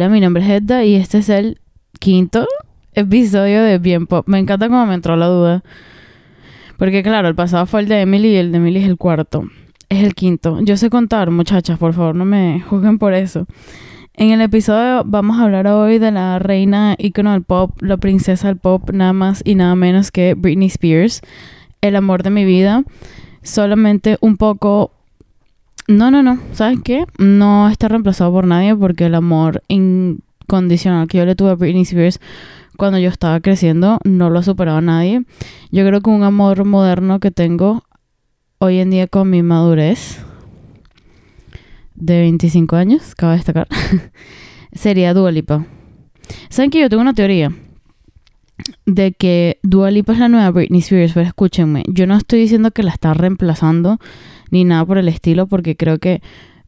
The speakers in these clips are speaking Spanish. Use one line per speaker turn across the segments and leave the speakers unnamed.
Hola, mi nombre es Edda y este es el quinto episodio de Bien Pop. Me encanta cómo me entró la duda. Porque claro, el pasado fue el de Emily y el de Emily es el cuarto. Es el quinto. Yo sé contar, muchachas, por favor, no me juzguen por eso. En el episodio vamos a hablar hoy de la reina ícono del pop, la princesa del pop, nada más y nada menos que Britney Spears, el amor de mi vida. Solamente un poco no, no, no. ¿Sabes qué? No está reemplazado por nadie porque el amor incondicional que yo le tuve a Britney Spears cuando yo estaba creciendo no lo ha superado nadie. Yo creo que un amor moderno que tengo hoy en día con mi madurez de 25 años, cabe destacar, sería Dua Lipa. ¿Saben que yo tengo una teoría? De que Dua Lipa es la nueva Britney Spears, pero escúchenme, yo no estoy diciendo que la está reemplazando ni nada por el estilo, porque creo que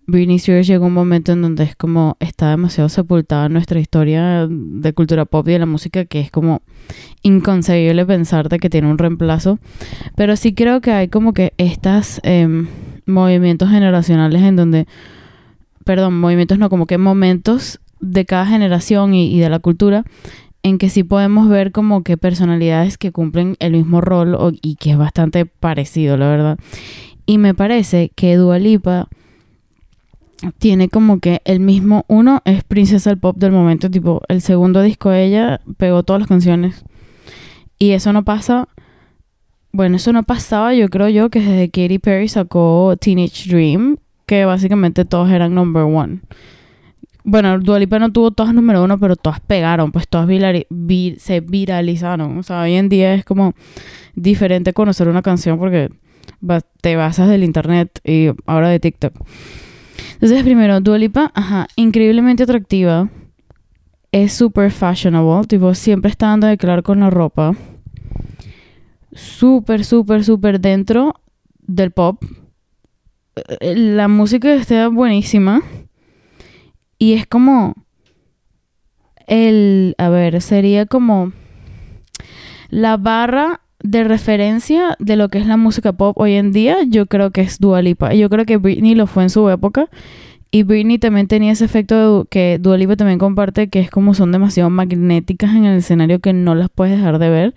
Britney Spears llegó un momento en donde es como está demasiado sepultada nuestra historia de cultura pop y de la música que es como inconcebible pensar de que tiene un reemplazo. Pero sí creo que hay como que estos em, movimientos generacionales en donde, perdón, movimientos no, como que momentos de cada generación y, de la cultura en que sí podemos ver como que personalidades que cumplen el mismo rol y que es bastante parecido, la verdad. Y me parece que Dua Lipa tiene como que el mismo, uno es princesa del pop del momento, tipo, el segundo disco ella pegó todas las canciones. Y eso no pasa, bueno, eso no pasaba yo creo yo que desde Katy Perry sacó Teenage Dream, que básicamente todos eran number one. Bueno, Dua Lipa no tuvo todas número uno, pero todas pegaron, pues todas se viralizaron. O sea, hoy en día es como diferente conocer una canción porque te basas del internet y ahora de TikTok. Entonces, primero, Dualipa, ajá, increíblemente atractiva. Es súper fashionable, tipo, siempre está dando de claro con la ropa. Súper, súper, súper dentro del pop. La música está buenísima. Y es como. El. A ver, sería como. La barra de referencia de lo que es la música pop hoy en día, yo creo que es Dua Lipa. Yo creo que Britney lo fue en su época. Y Britney también tenía ese efecto que Dua Lipa también comparte, que es como son demasiado magnéticas en el escenario que no las puedes dejar de ver.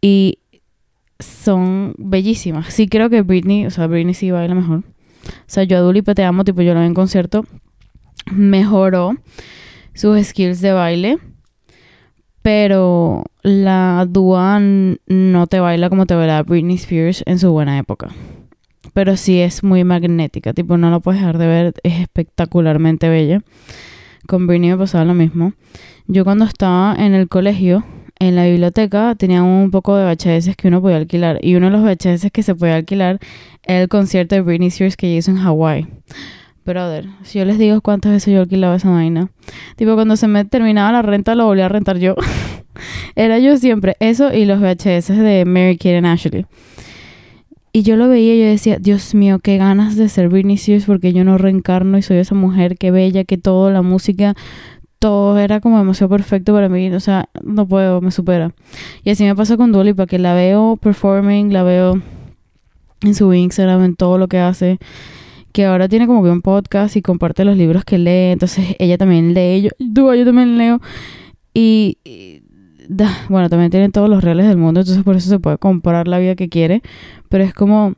Y son bellísimas. Sí creo que Britney, o sea, Britney sí baila mejor. O sea, yo a Dua Lipa te amo, tipo yo lo vi en concierto. Mejoró sus skills de baile pero la Dua no te baila como te baila Britney Spears en su buena época. Pero sí es muy magnética, tipo no lo puedes dejar de ver, es espectacularmente bella. Con Britney me pasaba lo mismo. Yo cuando estaba en el colegio, en la biblioteca, tenía un poco de VHS que uno podía alquilar. Y uno de los VHS que se podía alquilar era el concierto de Britney Spears que hizo en Hawái. Brother, si yo les digo cuántas veces yo alquilaba esa vaina. Tipo, cuando se me terminaba la renta, lo volví a rentar yo. Era yo siempre. Eso y los VHS de Mary Kate and Ashley. Y yo lo veía y yo decía, Dios mío, qué ganas de ser Britney Spears porque yo no reencarno y soy esa mujer, qué bella, que todo, la música, todo era como demasiado perfecto para mí. O sea, no puedo, me supera. Y así me pasa con Dolly, porque la veo performing, la veo en su Instagram, en todo lo que hace que ahora tiene como que un podcast y comparte los libros que lee, entonces ella también lee, yo, yo también leo, y, bueno, también tiene todos los reales del mundo, entonces por eso se puede comprar la vida que quiere, pero es como,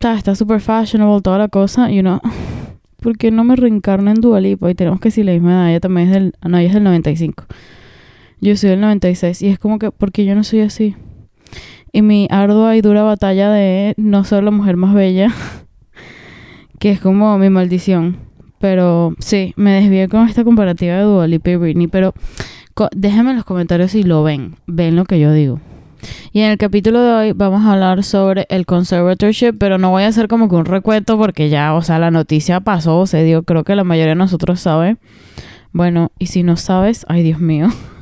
está súper fashionable toda la cosa, y uno, ¿por qué no me reencarno en Dualipa? Y tenemos que si la misma edad, ella también es del, no, ella es del 95, yo soy del 96, y es como que, porque yo no soy así? Y mi ardua y dura batalla de no ser la mujer más bella que es como mi maldición. Pero sí, me desvié con esta comparativa de Dua y Britney, pero déjenme en los comentarios si lo ven, ven lo que yo digo. Y en el capítulo de hoy vamos a hablar sobre el conservatorship, pero no voy a hacer como que un recuento porque ya, o sea, la noticia pasó, se dio, creo que la mayoría de nosotros sabe. Bueno, y si no sabes, ay Dios mío.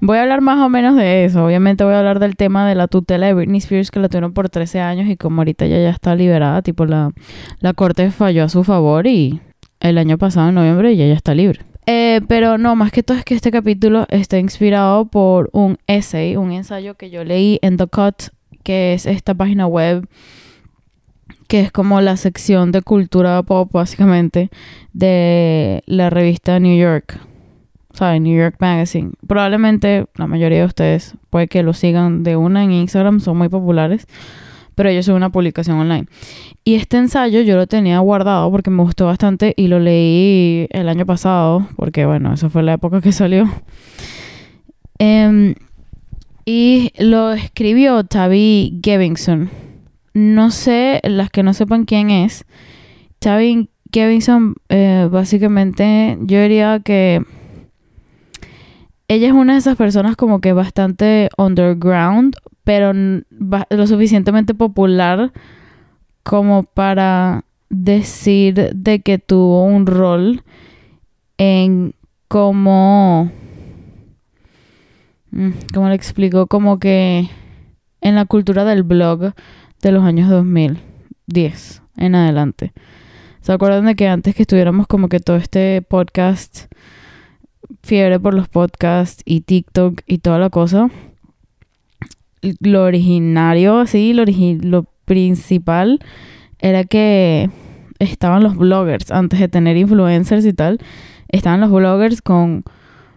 voy a hablar más o menos de eso. Obviamente voy a hablar del tema de la tutela de Britney Spears que la tuvieron por 13 años y como ahorita ya, ya está liberada, tipo la, la corte falló a su favor y el año pasado en noviembre ya ya está libre. Eh, pero no, más que todo es que este capítulo está inspirado por un essay, un ensayo que yo leí en The Cut, que es esta página web que es como la sección de cultura pop, básicamente, de la revista New York. ¿Sabes? New York Magazine. Probablemente la mayoría de ustedes puede que lo sigan de una en Instagram, son muy populares, pero ellos son una publicación online. Y este ensayo yo lo tenía guardado porque me gustó bastante y lo leí el año pasado, porque bueno, esa fue la época que salió. Em, y lo escribió Tavi Gevinson no sé, las que no sepan quién es, Xavi Kevinson, eh, básicamente, yo diría que ella es una de esas personas como que bastante underground, pero lo suficientemente popular como para decir de que tuvo un rol en cómo... Mm, ¿Cómo le explico? Como que en la cultura del blog de los años 2010 en adelante. ¿Se acuerdan de que antes que estuviéramos como que todo este podcast, fiebre por los podcasts y TikTok y toda la cosa? Lo originario, sí, lo, lo principal era que estaban los bloggers, antes de tener influencers y tal, estaban los bloggers con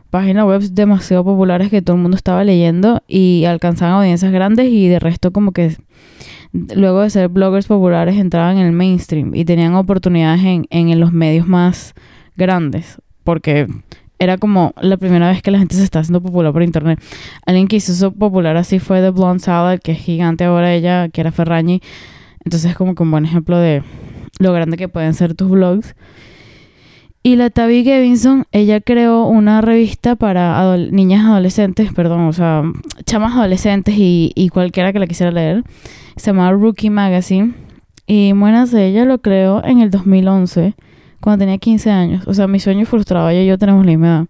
páginas web demasiado populares que todo el mundo estaba leyendo y alcanzaban audiencias grandes y de resto como que luego de ser bloggers populares, entraban en el mainstream y tenían oportunidades en, en los medios más grandes, porque era como la primera vez que la gente se está haciendo popular por internet. Alguien que hizo eso popular así fue The Blonde Salad, que es gigante ahora ella, que era Ferrañi. Entonces es como que un buen ejemplo de lo grande que pueden ser tus blogs. Y la Tabby Gevinson, ella creó una revista para niñas adolescentes, perdón, o sea, chamas adolescentes y, y cualquiera que la quisiera leer se llamaba Rookie Magazine. Y buenas, ella lo creó en el 2011, cuando tenía 15 años. O sea, mi sueño frustrado, ella y yo tenemos la misma.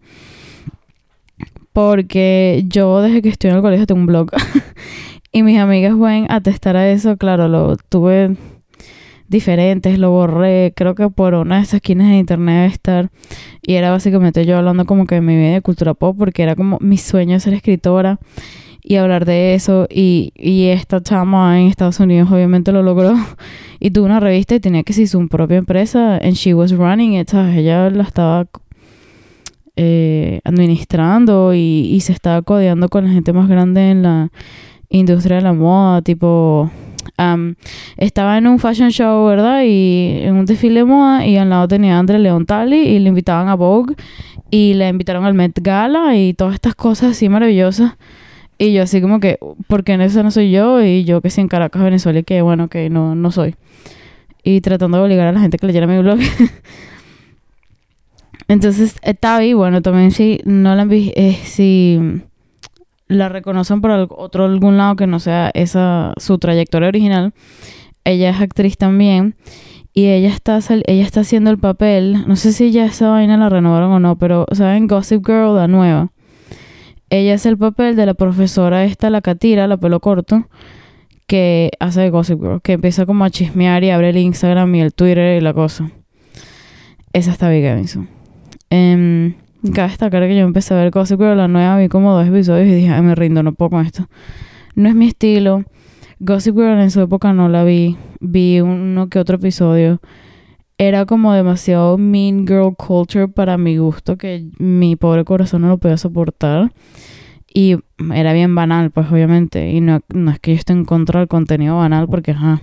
Porque yo desde que estoy en el colegio tengo un blog. y mis amigas pueden atestar a eso. Claro, lo tuve diferentes, lo borré, creo que por una de esas esquinas de internet debe estar. Y era básicamente yo hablando como que de mi vida de cultura pop, porque era como mi sueño ser escritora y hablar de eso. Y, y esta chama en Estados Unidos obviamente lo logró. Y tuvo una revista y tenía que ser su propia empresa. And she was running it, Ella la estaba eh, administrando y, y se estaba codeando con la gente más grande en la industria de la moda, tipo... estaba en un fashion show, ¿verdad? Y en un desfile de moda y al lado tenía a Andre Leon Tali y le invitaban a Vogue y le invitaron al Met Gala y todas estas cosas así maravillosas y yo así como que, porque en eso no soy yo y yo que sí en Caracas, Venezuela, y que bueno, que no, no soy. Y tratando de obligar a la gente que leyera mi blog. Entonces, eh, Tavi, bueno, también si no la eh, si la reconocen por otro algún lado que no sea esa su trayectoria original, ella es actriz también y ella está ella está haciendo el papel, no sé si ya esa vaina la renovaron o no, pero saben Gossip Girl la nueva ella es el papel de la profesora esta, la Catira, la pelo corto, que hace Gossip Girl, que empieza como a chismear y abre el Instagram y el Twitter y la cosa. Esa está Big Gavinson. Eh, cabe destacar que yo empecé a ver Gossip Girl, la nueva, vi como dos episodios y dije, ay, me rindo, no puedo con esto. No es mi estilo. Gossip Girl en su época no la vi. Vi uno que otro episodio era como demasiado mean girl culture para mi gusto que mi pobre corazón no lo podía soportar. Y era bien banal pues obviamente. Y no, no es que yo esté en contra del contenido banal porque ajá,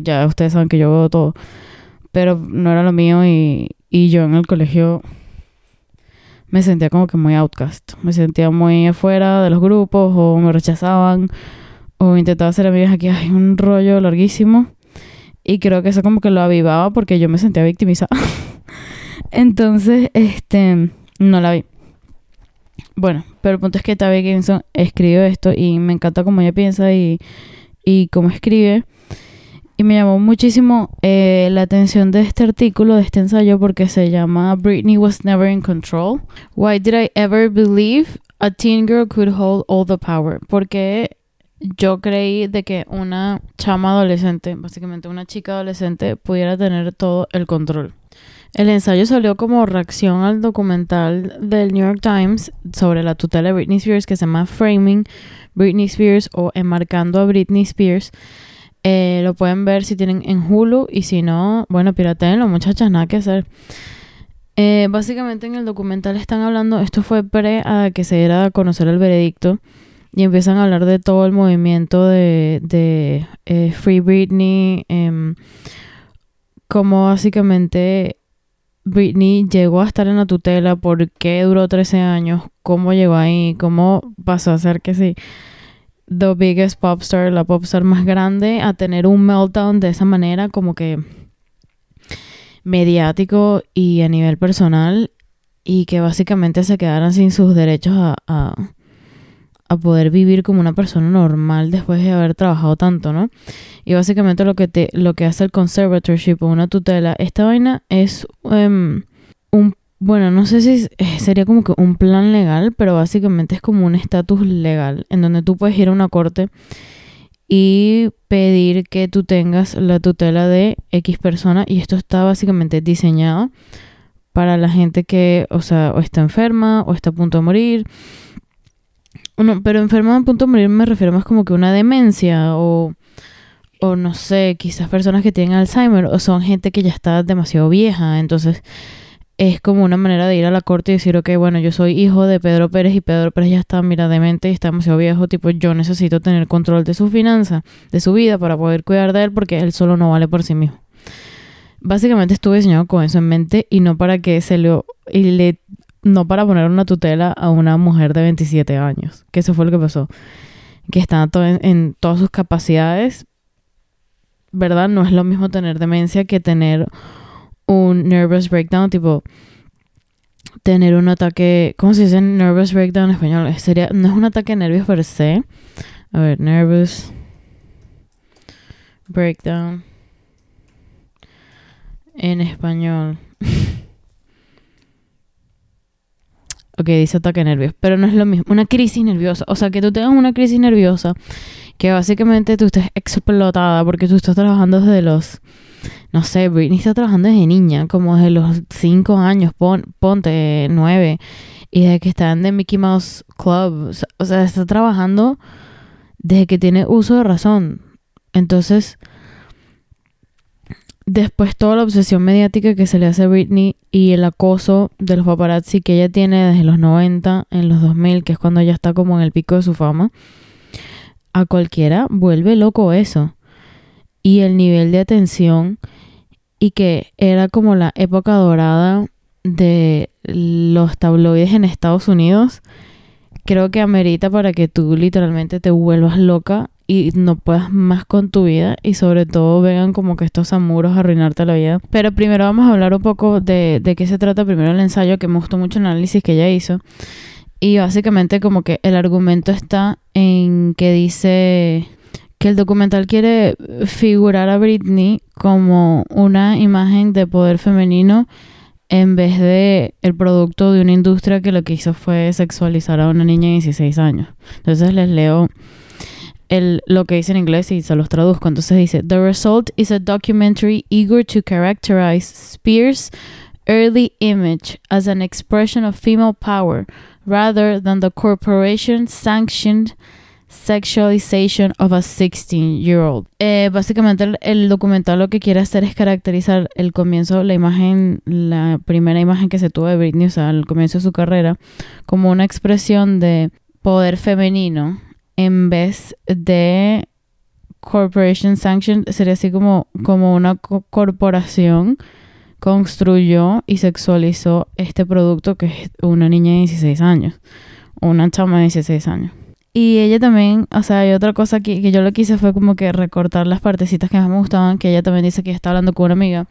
ya ustedes saben que yo veo todo. Pero no era lo mío y, y yo en el colegio me sentía como que muy outcast. Me sentía muy afuera de los grupos o me rechazaban o intentaba hacer amigas aquí. Hay un rollo larguísimo y creo que eso como que lo avivaba porque yo me sentía victimizada. Entonces, este, no la vi. Bueno, pero el punto es que Tabby Gibson escribió esto y me encanta cómo ella piensa y, y cómo escribe. Y me llamó muchísimo eh, la atención de este artículo, de este ensayo, porque se llama Britney was never in control. Why did I ever believe a teen girl could hold all the power? Porque yo creí de que una chama adolescente, básicamente una chica adolescente, pudiera tener todo el control. El ensayo salió como reacción al documental del New York Times sobre la tutela de Britney Spears que se llama Framing Britney Spears o Enmarcando a Britney Spears. Eh, lo pueden ver si tienen en Hulu y si no, bueno, pirateenlo, muchachas, nada que hacer. Eh, básicamente en el documental están hablando, esto fue pre a que se diera a conocer el veredicto y empiezan a hablar de todo el movimiento de, de eh, Free Britney, eh, como básicamente Britney llegó a estar en la tutela, por qué duró 13 años, cómo llegó ahí, cómo pasó a ser que sí, the biggest pop star, la pop star más grande, a tener un meltdown de esa manera, como que mediático y a nivel personal, y que básicamente se quedaran sin sus derechos a, a poder vivir como una persona normal después de haber trabajado tanto, ¿no? Y básicamente lo que te, lo que hace el conservatorship o una tutela, esta vaina es em, un bueno, no sé si eh, sería como que un plan legal, pero básicamente es como un estatus legal en donde tú puedes ir a una corte y pedir que tú tengas la tutela de X persona y esto está básicamente diseñado para la gente que, o sea, o está enferma o está a punto de morir. No, pero enferma a punto de morir me refiero más como que una demencia o o no sé, quizás personas que tienen Alzheimer o son gente que ya está demasiado vieja, entonces es como una manera de ir a la corte y decir, ok, bueno, yo soy hijo de Pedro Pérez y Pedro Pérez ya está, mira, demente y está demasiado viejo, tipo, yo necesito tener control de su finanza, de su vida para poder cuidar de él porque él solo no vale por sí mismo. Básicamente estuve diseñado con eso en mente y no para que se y le no para poner una tutela a una mujer de 27 años, que eso fue lo que pasó, que está en todas sus capacidades, ¿verdad? No es lo mismo tener demencia que tener un nervous breakdown, tipo tener un ataque, ¿cómo se dice nervous breakdown en español? Sería, no es un ataque de nervios per se. A ver, nervous breakdown en español. Ok, dice ataque de nervios, pero no es lo mismo. Una crisis nerviosa. O sea, que tú tengas una crisis nerviosa que básicamente tú estés explotada porque tú estás trabajando desde los no sé, Britney está trabajando desde niña, como desde los 5 años, ponte 9, y desde que está en The Mickey Mouse Club, o sea, está trabajando desde que tiene uso de razón. Entonces, después toda la obsesión mediática que se le hace a Britney y el acoso de los paparazzi que ella tiene desde los 90, en los 2000, que es cuando ella está como en el pico de su fama, a cualquiera vuelve loco eso. Y el nivel de atención y que era como la época dorada de los tabloides en Estados Unidos, creo que amerita para que tú literalmente te vuelvas loca y no puedas más con tu vida y sobre todo vengan como que estos amuros a arruinarte la vida. Pero primero vamos a hablar un poco de, de qué se trata primero el ensayo, que me gustó mucho el análisis que ella hizo. Y básicamente como que el argumento está en que dice que el documental quiere figurar a Britney como una imagen de poder femenino en vez de el producto de una industria que lo que hizo fue sexualizar a una niña de 16 años. Entonces les leo el, lo que dice en inglés y se los traduzco. Entonces dice, The result is a documentary eager to characterize Spears' early image as an expression of female power rather than the corporation sanctioned Sexualization of a 16-year-old. Eh, básicamente el, documental lo que quiere hacer es caracterizar el comienzo, la imagen, la primera imagen que se tuvo de Britney, o el comienzo de su carrera, como una expresión de poder femenino en vez de corporation sanction, sería así como, como una corporación construyó y sexualizó este producto que es una niña de 16 años, una chama de 16 años. Y ella también, o sea, hay otra cosa que, que yo lo quise fue como que recortar las partecitas que más me gustaban, que ella también dice que está hablando con una amiga.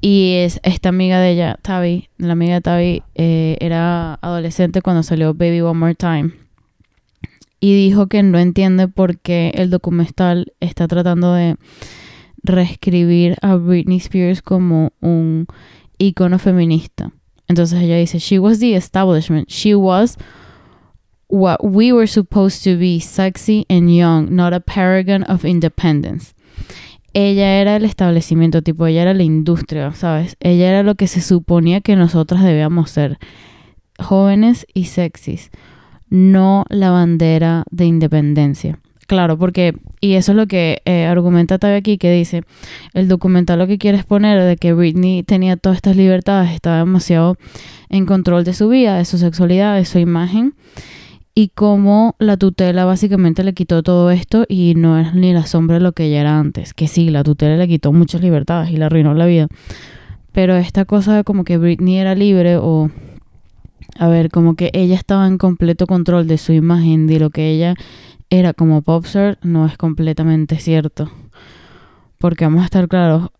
Y es esta amiga de ella, Tavi, la amiga de Tavi, eh, era adolescente cuando salió Baby One More Time. Y dijo que no entiende por qué el documental está tratando de reescribir a Britney Spears como un icono feminista. Entonces ella dice, she was the establishment, she was what we were supposed to be, sexy and young, not a paragon of independence. Ella era el establecimiento, tipo, ella era la industria, ¿sabes? Ella era lo que se suponía que nosotras debíamos ser, jóvenes y sexys, no la bandera de independencia. claro, porque, y eso es lo que eh, argumenta Tavi aquí, que dice, el documental lo que quiere exponer de que Britney tenía todas estas libertades, estaba demasiado en control de su vida, de su sexualidad, de su imagen, y cómo la tutela básicamente le quitó todo esto y no es ni la sombra de lo que ella era antes, que sí, la tutela le quitó muchas libertades y le arruinó la vida, pero esta cosa de como que Britney era libre o a ver, como que ella estaba en completo control de su imagen, de lo que ella era como popstar, no es completamente cierto. Porque vamos a estar claros,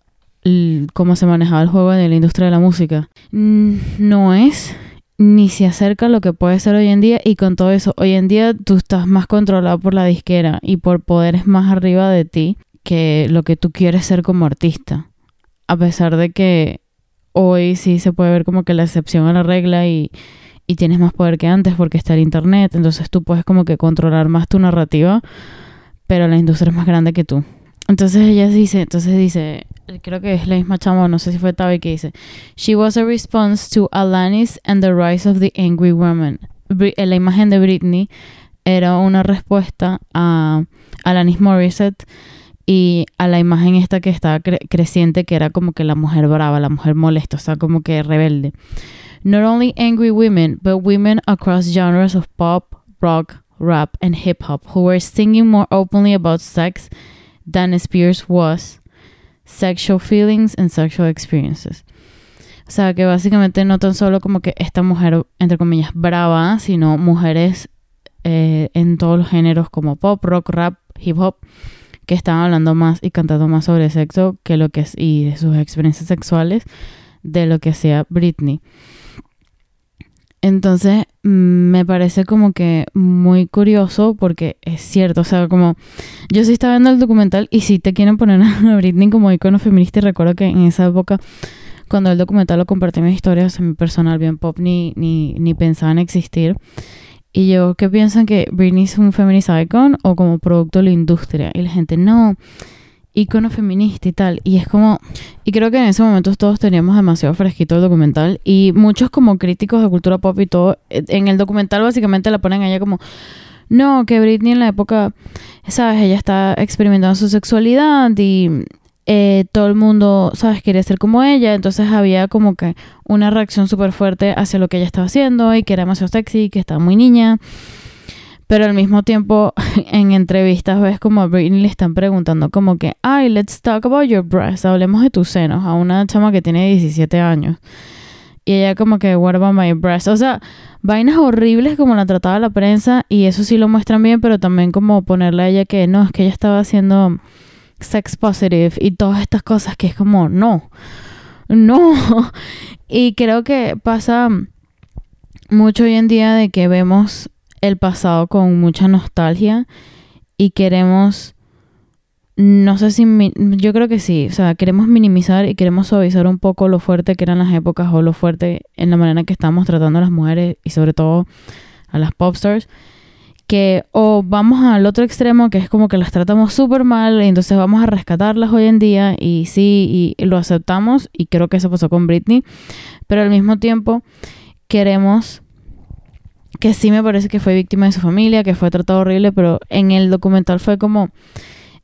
cómo se manejaba el juego en la industria de la música. Mm, no es ni se acerca a lo que puede ser hoy en día y con todo eso, hoy en día tú estás más controlado por la disquera y por poderes más arriba de ti que lo que tú quieres ser como artista. A pesar de que hoy sí se puede ver como que la excepción a la regla y y tienes más poder que antes porque está el internet, entonces tú puedes como que controlar más tu narrativa, pero la industria es más grande que tú. Entonces ella dice, entonces dice, creo que es la misma chama, no sé si fue Tavi que dice, She was a response to Alanis and the rise of the angry woman. Eh, la imagen de Britney era una respuesta a Alanis Morissette y a la imagen esta que estaba creciente, que era como que la mujer brava, la mujer molesta, o sea, como que rebelde. Not only angry women, but women across genres of pop, rock, rap, and hip hop who were singing more openly about sex than Spears was, sexual feelings and sexual experiences. O sea, que básicamente no tan solo como que esta mujer, entre comillas, brava, sino mujeres eh, en todos los géneros como pop, rock, rap, hip hop, que están hablando más y cantando más sobre sexo que lo que y de sus experiencias sexuales de lo que hacía Britney. Entonces, me parece como que muy curioso porque es cierto, o sea, como yo sí estaba viendo el documental y sí te quieren poner a Britney como icono feminista y recuerdo que en esa época cuando el documental lo compartí mis historias en mi personal bien pop ni, ni, ni pensaba en existir. Y yo, ¿qué piensan que Britney es un feminist icon o como producto de la industria? Y la gente, no, icono feminista y tal. Y es como, y creo que en ese momento todos teníamos demasiado fresquito el documental. Y muchos como críticos de cultura pop y todo, eh, en el documental básicamente la ponen a ella como, no, que Britney en la época, sabes, ella está experimentando su sexualidad y eh, todo el mundo, sabes, quería ser como ella. Entonces había como que una reacción súper fuerte hacia lo que ella estaba haciendo y que era demasiado sexy, que estaba muy niña. Pero al mismo tiempo, en entrevistas ves como a Britney le están preguntando como que, ay, let's talk about your breasts, hablemos de tus senos, a una chama que tiene 17 años. Y ella como que, what about my breasts? O sea, vainas horribles como la trataba la prensa y eso sí lo muestran bien, pero también como ponerle a ella que no, es que ella estaba haciendo sex positive y todas estas cosas que es como, no, no. y creo que pasa mucho hoy en día de que vemos el pasado con mucha nostalgia y queremos, no sé si, yo creo que sí, o sea, queremos minimizar y queremos suavizar un poco lo fuerte que eran las épocas o lo fuerte en la manera que estamos tratando a las mujeres y sobre todo a las popstars que o vamos al otro extremo que es como que las tratamos súper mal y entonces vamos a rescatarlas hoy en día y sí, y lo aceptamos y creo que eso pasó con Britney, pero al mismo tiempo queremos que sí me parece que fue víctima de su familia, que fue tratado horrible, pero en el documental fue como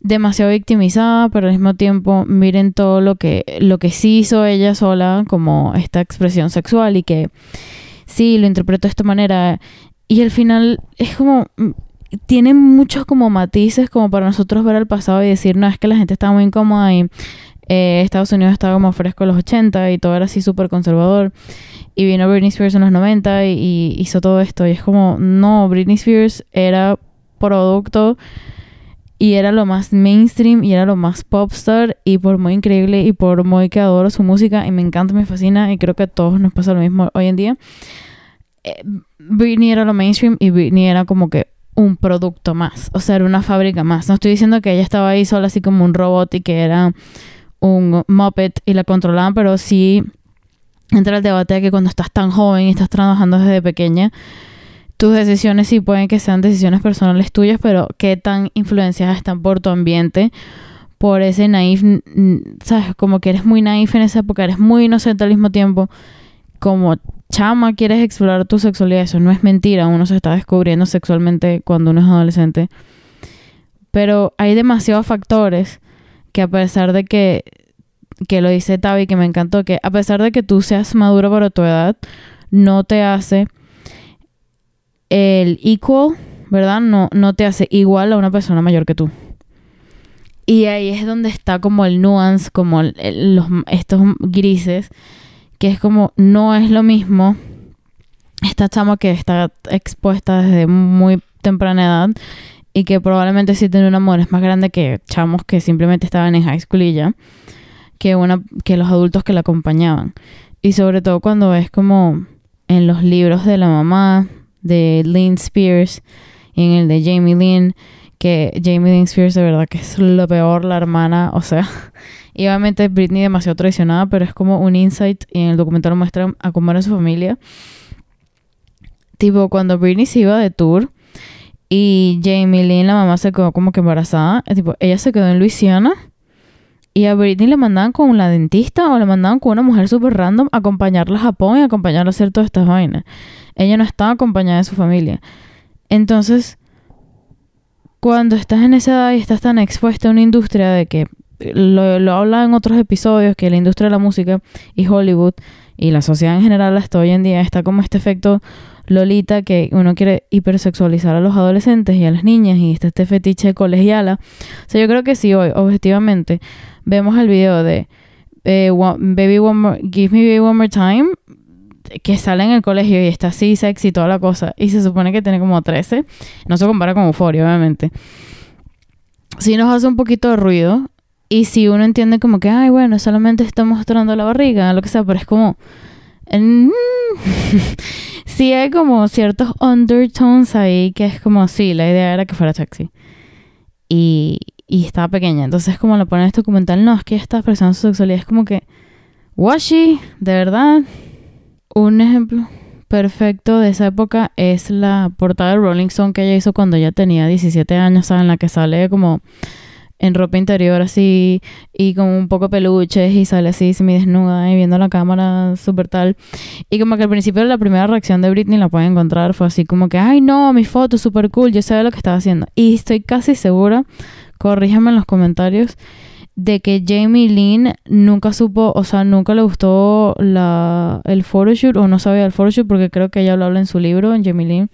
demasiado victimizada, pero al mismo tiempo miren todo lo que, lo que sí hizo ella sola, como esta expresión sexual y que sí lo interpretó de esta manera. Y al final es como, mm, tiene muchos como matices como para nosotros ver al pasado y decir, no, es que la gente estaba muy incómoda y eh, Estados Unidos estaba como fresco en los 80 y todo era así súper conservador. Y vino Britney Spears en los 90 y, hizo todo esto. Y es como, no, Britney Spears era producto y era lo más mainstream y era lo más popstar y por muy increíble y por muy que adoro su música y me encanta, me fascina y creo que a todos nos pasa lo mismo hoy en día. Eh, Britney era lo mainstream y Britney era como que un producto más, o sea, era una fábrica más. No estoy diciendo que ella estaba ahí sola así como un robot y que era un Muppet y la controlaban, pero sí entra el debate de que cuando estás tan joven y estás trabajando desde pequeña, tus decisiones sí pueden que sean decisiones personales tuyas, pero qué tan influenciadas están por tu ambiente, por ese naif, sabes, como que eres muy naif en esa época, eres muy inocente al mismo tiempo, como chama quieres explorar tu sexualidad, eso no es mentira, uno se está descubriendo sexualmente cuando uno es adolescente, Pero hay demasiados factores que a pesar de que, que lo dice Tavi, que me encantó, que a pesar de que tú seas maduro para tu edad, no te hace el equal, ¿verdad? No, no te hace igual a una persona mayor que tú. Y ahí es donde está como el nuance, como los, estos grises, que es como no es lo mismo esta chama que está expuesta desde muy temprana edad y que probablemente sí tiene un amor es más grande que chamos que simplemente estaban en high school y ya, que, una, que los adultos que la acompañaban. Y sobre todo cuando ves como en los libros de la mamá de Lynn Spears y en el de Jamie Lynn, que Jamie Lynn Spears de verdad que es lo peor, la hermana, o sea, y obviamente Britney demasiado traicionada, pero es como un insight y en el documental muestra a cómo era su familia. Tipo, cuando Britney se iba de tour y Jamie Lynn, la mamá, se quedó como que embarazada, tipo, ella se quedó en Luisiana y a Britney le mandaban con la dentista o le mandaban con una mujer súper random a acompañarla a Japón y acompañarla a hacer todas estas vainas. Ella no estaba acompañada de su familia. Entonces, cuando estás en esa edad y estás tan expuesta a una industria de que lo, lo habla en otros episodios, que la industria de la música y Hollywood y la sociedad en general hasta hoy en día está como este efecto Lolita que uno quiere hipersexualizar a los adolescentes y a las niñas y está este fetiche colegiala. O sea, yo creo que si hoy, objetivamente, vemos el video de eh, Baby One Give Me Baby One More Time, que sale en el colegio y está así sexy y toda la cosa, y se supone que tiene como 13, no se compara con Euphoria, obviamente. Si nos hace un poquito de ruido, y si uno entiende como que, ay, bueno, solamente está mostrando la barriga, lo que sea, pero es como... Mm, sí hay como ciertos undertones ahí que es como, sí, la idea era que fuera sexy. Y, y estaba pequeña. Entonces, como lo pone en este documental, no, es que está expresando su sexualidad. Es como que, washi, de verdad. Un ejemplo perfecto de esa época es la portada de Rolling Stone que ella hizo cuando ella tenía 17 años, ¿sabes? En la que sale como en ropa interior así y con un poco peluches y sale así semi desnuda y viendo la cámara súper tal. Y como que al principio la primera reacción de Britney la pueden encontrar fue así como que, ay no, mi foto súper cool, yo sé lo que estaba haciendo. Y estoy casi segura corríjame en los comentarios, de que Jamie Lynn nunca supo, o sea, nunca le gustó la, el photoshoot o no sabía el photoshoot porque creo que ella lo habla en su libro, en Jamie Lynn.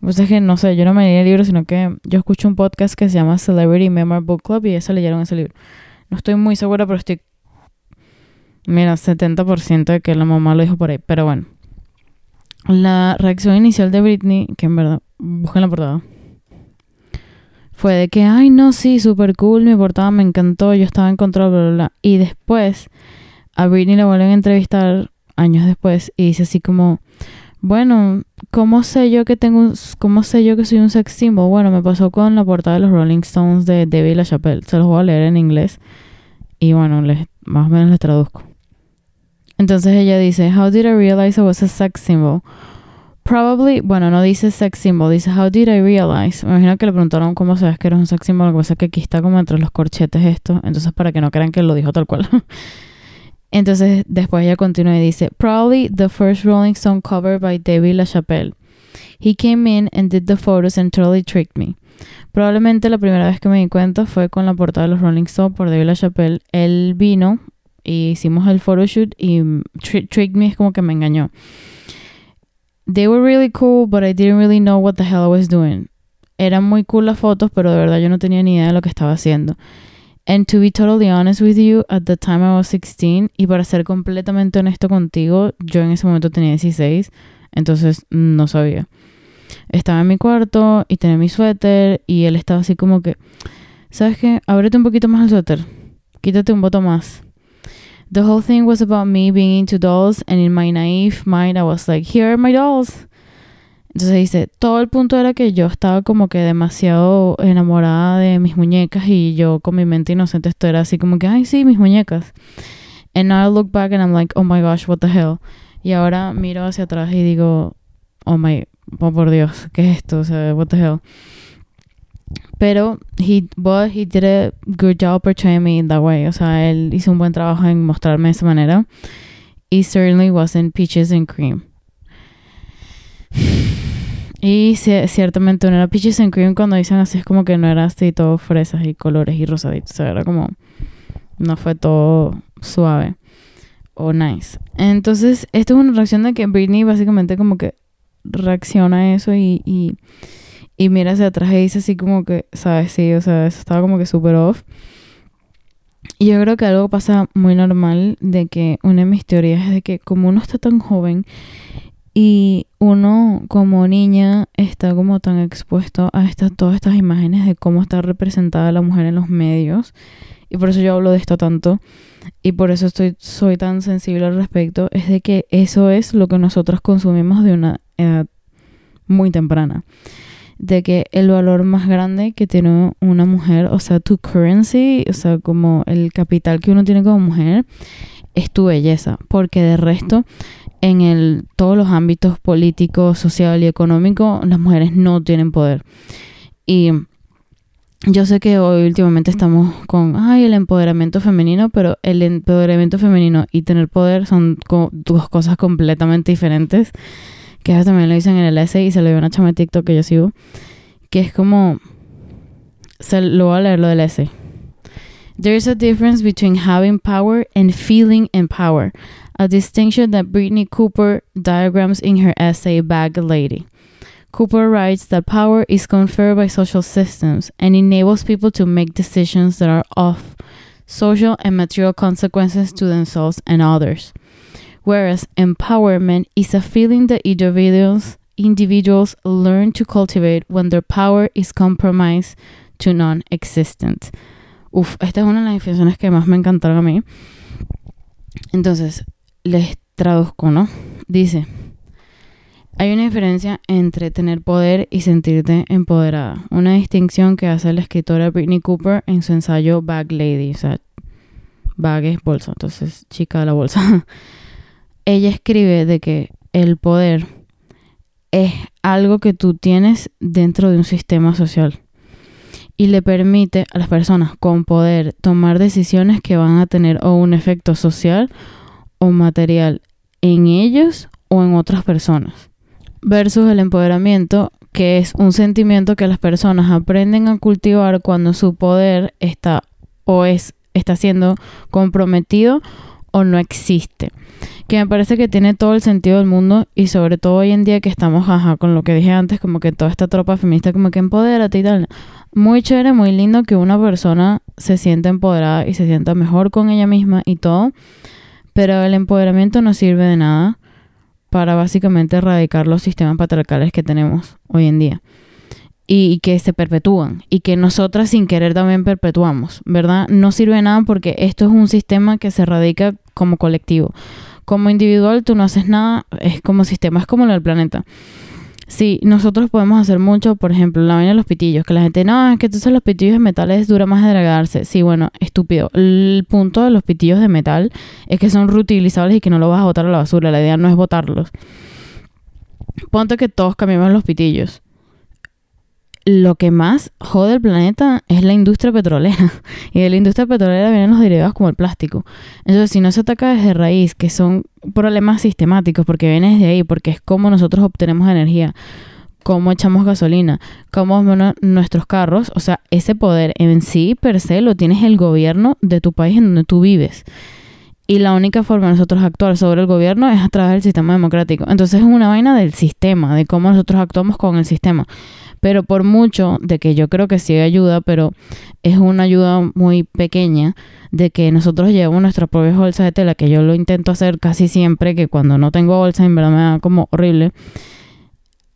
Pues es que no sé, yo no me leí el libro, sino que yo escucho un podcast que se llama Celebrity Memoir Book Club y esa leyeron ese libro. No estoy muy segura, pero estoy. Mira, 70% de que la mamá lo dijo por ahí. Pero bueno. La reacción inicial de Britney, que en verdad, busquen la portada fue de que, ay, no, sí, súper cool, mi portada me encantó, yo estaba en control, bla, bla, bla. Y después, a Britney la vuelven a entrevistar años después y dice así como, bueno, ¿cómo sé yo que tengo, cómo sé yo que soy un sex symbol? Bueno, me pasó con la portada de los Rolling Stones de David LaChapelle. Se los voy a leer en inglés y bueno, les, más o menos les traduzco. Entonces ella dice, How did I realize I was a sex symbol? Probably, bueno, no dice sex symbol, dice how did I realize. Me imagino que le preguntaron cómo sabes que eres un sex symbol, lo que pasa es que aquí está como entre los corchetes esto, entonces para que no crean que lo dijo tal cual. entonces después ella continúa y dice, probably the first Rolling Stone cover by David LaChapelle. He came in and did the photos and totally tricked me. Probablemente la primera vez que me di cuenta fue con la portada de los Rolling Stone por David LaChapelle. Él vino y hicimos el photoshoot y tricked me es como que me engañó. They were really cool, but I didn't really know what the hell I was doing. Eran muy cool las fotos, pero de verdad yo no tenía ni idea de lo que estaba haciendo. And to be totally honest with you, at the time I was 16, y para ser completamente honesto contigo, yo en ese momento tenía 16, entonces no sabía. Estaba en mi cuarto y tenía mi suéter y él estaba así como que, ¿sabes qué? Ábrete un poquito más el suéter, quítate un voto más. The whole thing was about me being into dolls and in my naive mind I was like, here are my dolls. Entonces dice, todo el punto era que yo estaba como que demasiado enamorada de mis muñecas y yo con mi mente inocente esto era así como que, ay sí, mis muñecas. And now I look back and I'm like, oh my gosh, what the hell. Y ahora miro hacia atrás y digo, oh my, oh por Dios, ¿qué es esto? O sea, what the hell. Pero he, but he did a good job portraying me in that way. O sea, él hizo un buen trabajo en mostrarme de esa manera. He certainly wasn't peaches and cream. Y ciertamente no era Peaches and Cream cuando dicen así es como que no era así todo fresas y colores y rosaditos. O sea, era como... No fue todo suave o nice. Entonces, esto es una reacción de que Britney básicamente como que reacciona a eso y, y, y mira hacia atrás y dice así como que, ¿sabes? Sí, o sea, eso estaba como que súper off. Y yo creo que algo pasa muy normal de que una de mis teorías es de que como uno está tan joven y uno como niña está como tan expuesto a estas, todas estas imágenes de cómo está representada la mujer en los medios. Y por eso yo hablo de esto tanto. Y por eso estoy, soy tan sensible al respecto. Es de que eso es lo que nosotros consumimos de una edad muy temprana. De que el valor más grande que tiene una mujer, o sea, tu currency, o sea, como el capital que uno tiene como mujer, es tu belleza. Porque de resto en el, todos los ámbitos políticos, social y económico, las mujeres no tienen poder. Y yo sé que hoy últimamente estamos con, ay, el empoderamiento femenino, pero el empoderamiento femenino y tener poder son dos cosas completamente diferentes. Que eso también lo en el essay y se lo dio una chama de TikTok que yo sigo. Que es como, se lo voy a leer lo del essay. There is a difference between having power and feeling empowered a distinction that Brittany Cooper diagrams in her essay Bag Lady. Cooper writes that power is conferred by social systems and enables people to make decisions that are of social and material consequences to themselves and others. Whereas empowerment is a feeling that individuals learn to cultivate when their power is compromised to non-existent. Uf, esta es una de las definiciones que más me encantaron a mí. Entonces, les traduzco, ¿no? Dice, hay una diferencia entre tener poder y sentirte empoderada. Una distinción que hace la escritora Britney Cooper en su ensayo Bag Lady. O sea, bag es bolsa, entonces chica de la bolsa. Ella escribe de que el poder es algo que tú tienes dentro de un sistema social y le permite a las personas con poder tomar decisiones que van a tener o un efecto social o material en ellos o en otras personas. Versus el empoderamiento, que es un sentimiento que las personas aprenden a cultivar cuando su poder está o es está siendo comprometido o no existe. Que me parece que tiene todo el sentido del mundo y sobre todo hoy en día que estamos, ajá, con lo que dije antes, como que toda esta tropa feminista como que empodera y tal. Muy chévere, muy lindo que una persona se sienta empoderada y se sienta mejor con ella misma y todo. Pero el empoderamiento no sirve de nada para básicamente erradicar los sistemas patriarcales que tenemos hoy en día y, que se perpetúan y que nosotras sin querer también perpetuamos, ¿verdad? No sirve de nada porque esto es un sistema que se erradica como colectivo. Como individual tú no haces nada, es como sistema, es como lo del planeta. Sí, nosotros podemos hacer mucho, por ejemplo, la vaina de los pitillos, que la gente, no, es que entonces los pitillos de metales dura más de degradarse. Sí, bueno, estúpido. El punto de los pitillos de metal es que son reutilizables y que no lo vas a botar a la basura. La idea no es botarlos. Ponte que todos cambiamos los pitillos lo que más jode el planeta es la industria petrolera. Y de la industria petrolera vienen los derivados como el plástico. Entonces, si no se ataca desde raíz, que son problemas sistemáticos, porque viene desde ahí, porque es como nosotros obtenemos energía, cómo echamos gasolina, cómo nuestros carros, o sea, ese poder en sí, per se, lo tienes el gobierno de tu país en donde tú vives. Y la única forma de nosotros actuar sobre el gobierno es a través del sistema democrático. Entonces es una vaina del sistema, de cómo nosotros actuamos con el sistema. Pero por mucho de que yo creo que sí ayuda, pero es una ayuda muy pequeña de que nosotros llevamos nuestra propia bolsa de tela, que yo lo intento hacer casi siempre, que cuando no tengo bolsa en verdad me da como horrible.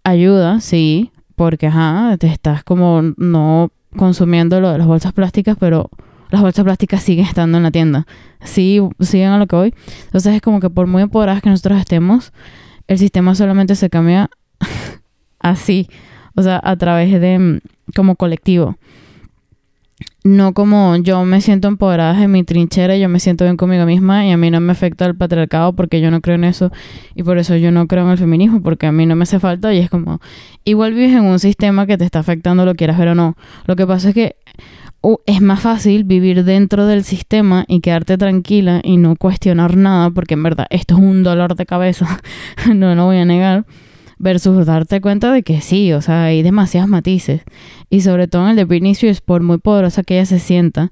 Ayuda, sí, porque ajá, te estás como no consumiendo lo de las bolsas plásticas, pero las bolsas plásticas siguen estando en la tienda. Sí, siguen a lo que voy. Entonces es como que por muy empoderadas que nosotros estemos, el sistema solamente se cambia así o sea, a través de mm, como colectivo. No como yo me siento empoderada en mi trinchera, yo me siento bien conmigo misma y a mí no me afecta el patriarcado porque yo no creo en eso y por eso yo no creo en el feminismo porque a mí no me hace falta y es como igual vives en un sistema que te está afectando lo quieras ver o no. Lo que pasa es que es más fácil vivir dentro del sistema y quedarte tranquila y no cuestionar nada porque en verdad esto es un dolor de cabeza, no lo voy a negar versus darte cuenta de que sí, o sea, hay demasiados matices. Y sobre todo en el de Britney Spears, por muy poderosa que ella se sienta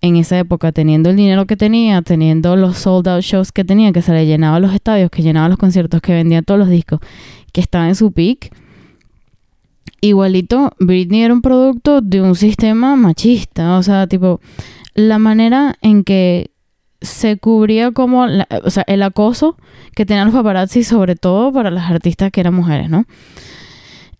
en esa época, teniendo el dinero que tenía, teniendo los sold out shows que tenía, que se le llenaba los estadios, que llenaba los conciertos, que vendía todos los discos, que estaba en su peak. Igualito, Britney era un producto de un sistema machista, o sea, tipo, la manera en que se cubría como, o sea, el acoso que tenían los paparazzi, sobre todo para las artistas que eran mujeres, ¿no?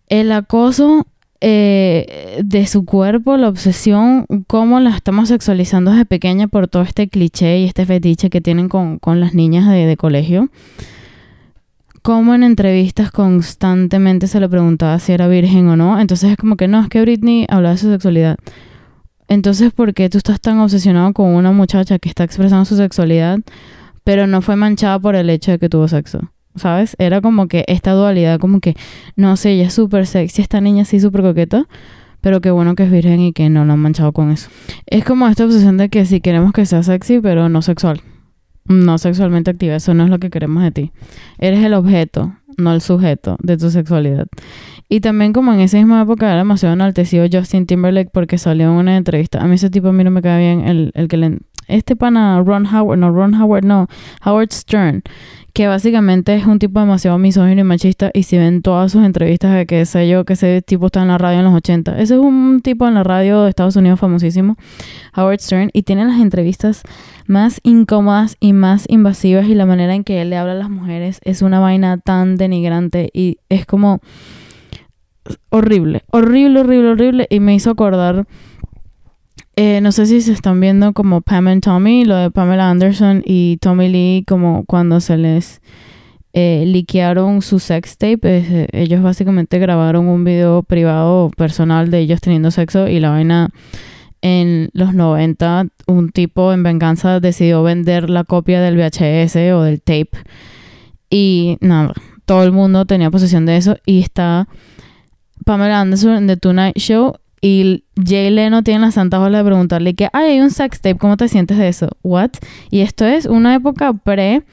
El acoso eh, de su cuerpo, la obsesión, cómo la estamos sexualizando desde pequeña por todo este cliché y este fetiche que tienen con, las niñas de, de colegio. Cómo en entrevistas constantemente se le preguntaba si era virgen o no. Entonces es como que no, es que Britney hablaba de su sexualidad. Entonces, ¿por qué tú estás tan obsesionado con una muchacha que está expresando su sexualidad, pero no fue manchada por el hecho de que tuvo sexo? ¿Sabes? Era como que esta dualidad, como que, no sé, ella es súper sexy, esta niña sí súper coqueta, pero qué bueno que es virgen y que no lo han manchado con eso. Es como esta obsesión de que si queremos que sea sexy, pero no sexual. No sexualmente activa, eso no es lo que queremos de ti. Eres el objeto, no el sujeto de tu sexualidad. Y también como en esa misma época era demasiado enaltecido Justin Timberlake porque salió en una entrevista. A mí ese tipo a mí no me cae bien el, el que le... Este pana Ron Howard, no, Ron Howard, no, Howard Stern, que básicamente es un tipo demasiado misógino y machista y si ven todas sus entrevistas de que sé yo que ese tipo está en la radio en los 80. Ese es un tipo en la radio de Estados Unidos famosísimo, Howard Stern, y tiene las entrevistas más incómodas y más invasivas y la manera en que él le habla a las mujeres es una vaina tan denigrante y es como horrible, horrible, horrible, horrible. Y me hizo acordar, eh, no sé si se están viendo como Pam and Tommy, lo de Pamela Anderson y Tommy Lee, como cuando se les eh, liquearon su sex tape. Eh, ellos básicamente grabaron un video privado personal de ellos teniendo sexo y la vaina en los 90 un tipo en venganza decidió vender la copia del VHS o del tape y nada, todo el mundo tenía posesión de eso y está Pamela Anderson de Tonight Show y Jay Leno tiene la santa ola de preguntarle que, ay, hay un sex tape, ¿cómo te sientes de eso? ¿What? Y esto es una época pre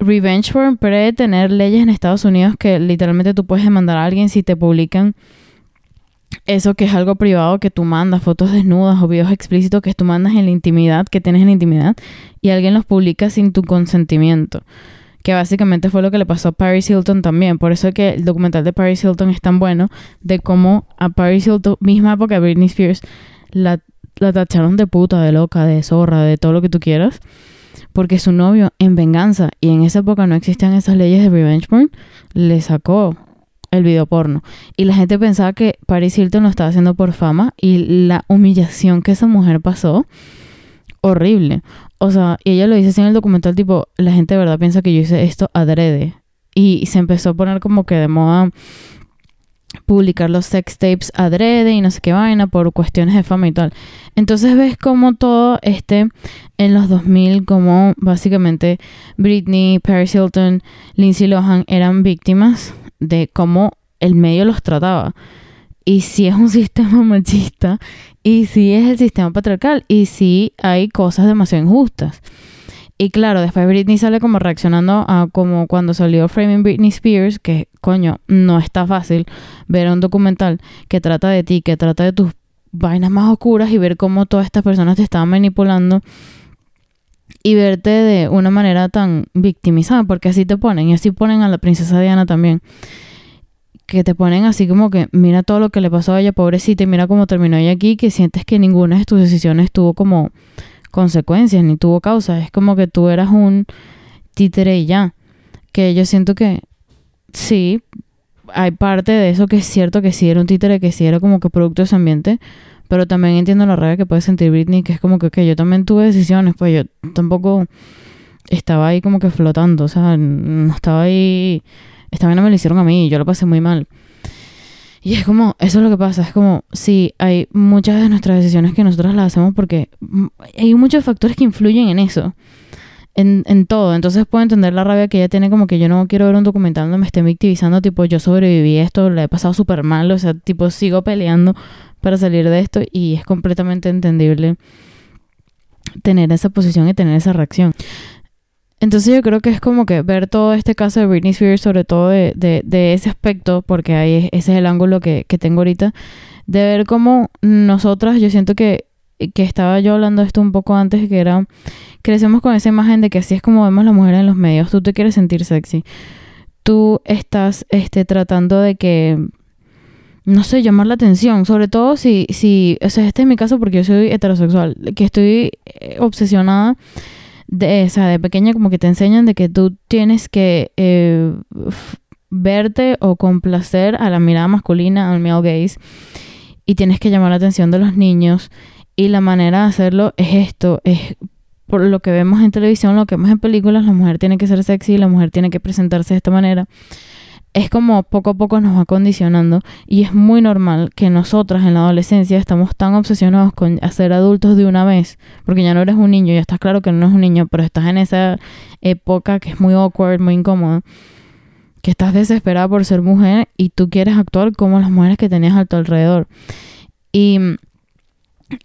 revenge porn, pre tener leyes en Estados Unidos que literalmente tú puedes demandar a alguien si te publican eso que es algo privado que tú mandas, fotos desnudas o videos explícitos que tú mandas en la intimidad, que tienes en la intimidad, y alguien los publica sin tu consentimiento que básicamente fue lo que le pasó a Paris Hilton también. Por eso es que el documental de Paris Hilton es tan bueno, de cómo a Paris Hilton, misma época de Britney Spears, la, la tacharon de puta, de loca, de zorra, de todo lo que tú quieras, porque su novio, en venganza, y en esa época no existían esas leyes de revenge porn, le sacó el video porno. Y la gente pensaba que Paris Hilton lo estaba haciendo por fama y la humillación que esa mujer pasó, horrible. O sea, y ella lo dice así en el documental, tipo, la gente de verdad piensa que yo hice esto adrede. Y se empezó a poner como que de moda publicar los sex tapes adrede y no sé qué vaina por cuestiones de fama y tal. Entonces ves como todo este en los 2000, como básicamente Britney, Paris Hilton, Lindsay Lohan eran víctimas de cómo el medio los trataba. Y si es un sistema machista y si es el sistema patriarcal y si hay cosas demasiado injustas. Y claro, después Britney sale como reaccionando a como cuando salió Framing Britney Spears, que coño, no está fácil ver un documental que trata de ti, que trata de tus vainas más oscuras y ver cómo todas estas personas te estaban manipulando y verte de una manera tan victimizada, porque así te ponen y así ponen a la princesa Diana también que te ponen así como que mira todo lo que le pasó a ella, pobrecita, y mira cómo terminó ella aquí, que sientes que ninguna de tus decisiones tuvo como consecuencias, ni tuvo causas. Es como que tú eras un títere y ya. Que yo siento que sí, hay parte de eso que es cierto que sí era un títere, que sí era como que producto de ese ambiente, pero también entiendo la rabia que puede sentir Britney, que es como que, que yo también tuve decisiones, pues yo tampoco estaba ahí como que flotando, o sea, no estaba ahí esta vaina me lo hicieron a mí yo lo pasé muy mal. Y es como, eso es lo que pasa, es como, sí, hay muchas de nuestras decisiones que nosotros las hacemos porque hay muchos factores que influyen en eso, en, en todo. Entonces puedo entender la rabia que ella tiene como que yo no quiero ver un documental donde me esté victimizando, tipo, yo sobreviví a esto, le he pasado súper mal, o sea, tipo, sigo peleando para salir de esto y es completamente entendible tener esa posición y tener esa reacción. Entonces yo creo que es como que ver todo este caso de Britney Spears, sobre todo de, de, de ese aspecto, porque ahí ese es el ángulo que, que tengo ahorita, de ver cómo nosotras, yo siento que, que estaba yo hablando de esto un poco antes, que era, crecemos con esa imagen de que así es como vemos las mujeres en los medios, tú te quieres sentir sexy, tú estás este, tratando de que no sé, llamar la atención, sobre todo si, si, o sea, este es mi caso porque yo soy heterosexual, que estoy eh, obsesionada de, o sea, de pequeña como que te enseñan de que tú tienes que eh, verte o complacer a la mirada masculina, al male gaze, y tienes que llamar la atención de los niños, y la manera de hacerlo es esto, es por lo que vemos en televisión, lo que vemos en películas, la mujer tiene que ser sexy, la mujer tiene que presentarse de esta manera es como poco a poco nos va condicionando y es muy normal que nosotras en la adolescencia estamos tan obsesionados con hacer adultos de una vez, porque ya no eres un niño, ya estás claro que no eres un niño, pero estás en esa época que es muy awkward, muy incómoda, que estás desesperada por ser mujer y tú quieres actuar como las mujeres que tenías a tu alrededor. Y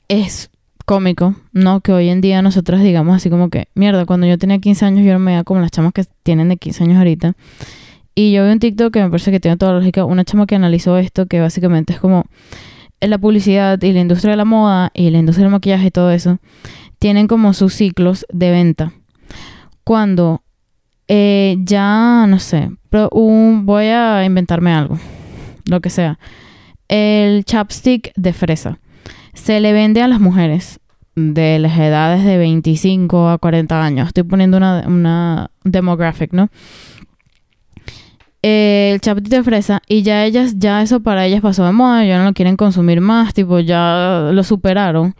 es cómico, ¿no? Que hoy en día nosotras digamos así como que, mierda, cuando yo tenía 15 años yo no me veía como las chamas que tienen de 15 años ahorita. Y yo vi un TikTok que me parece que tiene toda la lógica, una chama que analizó esto, que básicamente es como la publicidad y la industria de la moda y la industria del maquillaje y todo eso, tienen como sus ciclos de venta. Cuando eh, ya, no sé, pero un, voy a inventarme algo, lo que sea. El chapstick de fresa se le vende a las mujeres de las edades de 25 a 40 años. Estoy poniendo una, una demographic, ¿no? El chaptito de fresa y ya ellas, ya eso para ellas pasó de moda, ya no lo quieren consumir más, tipo ya lo superaron.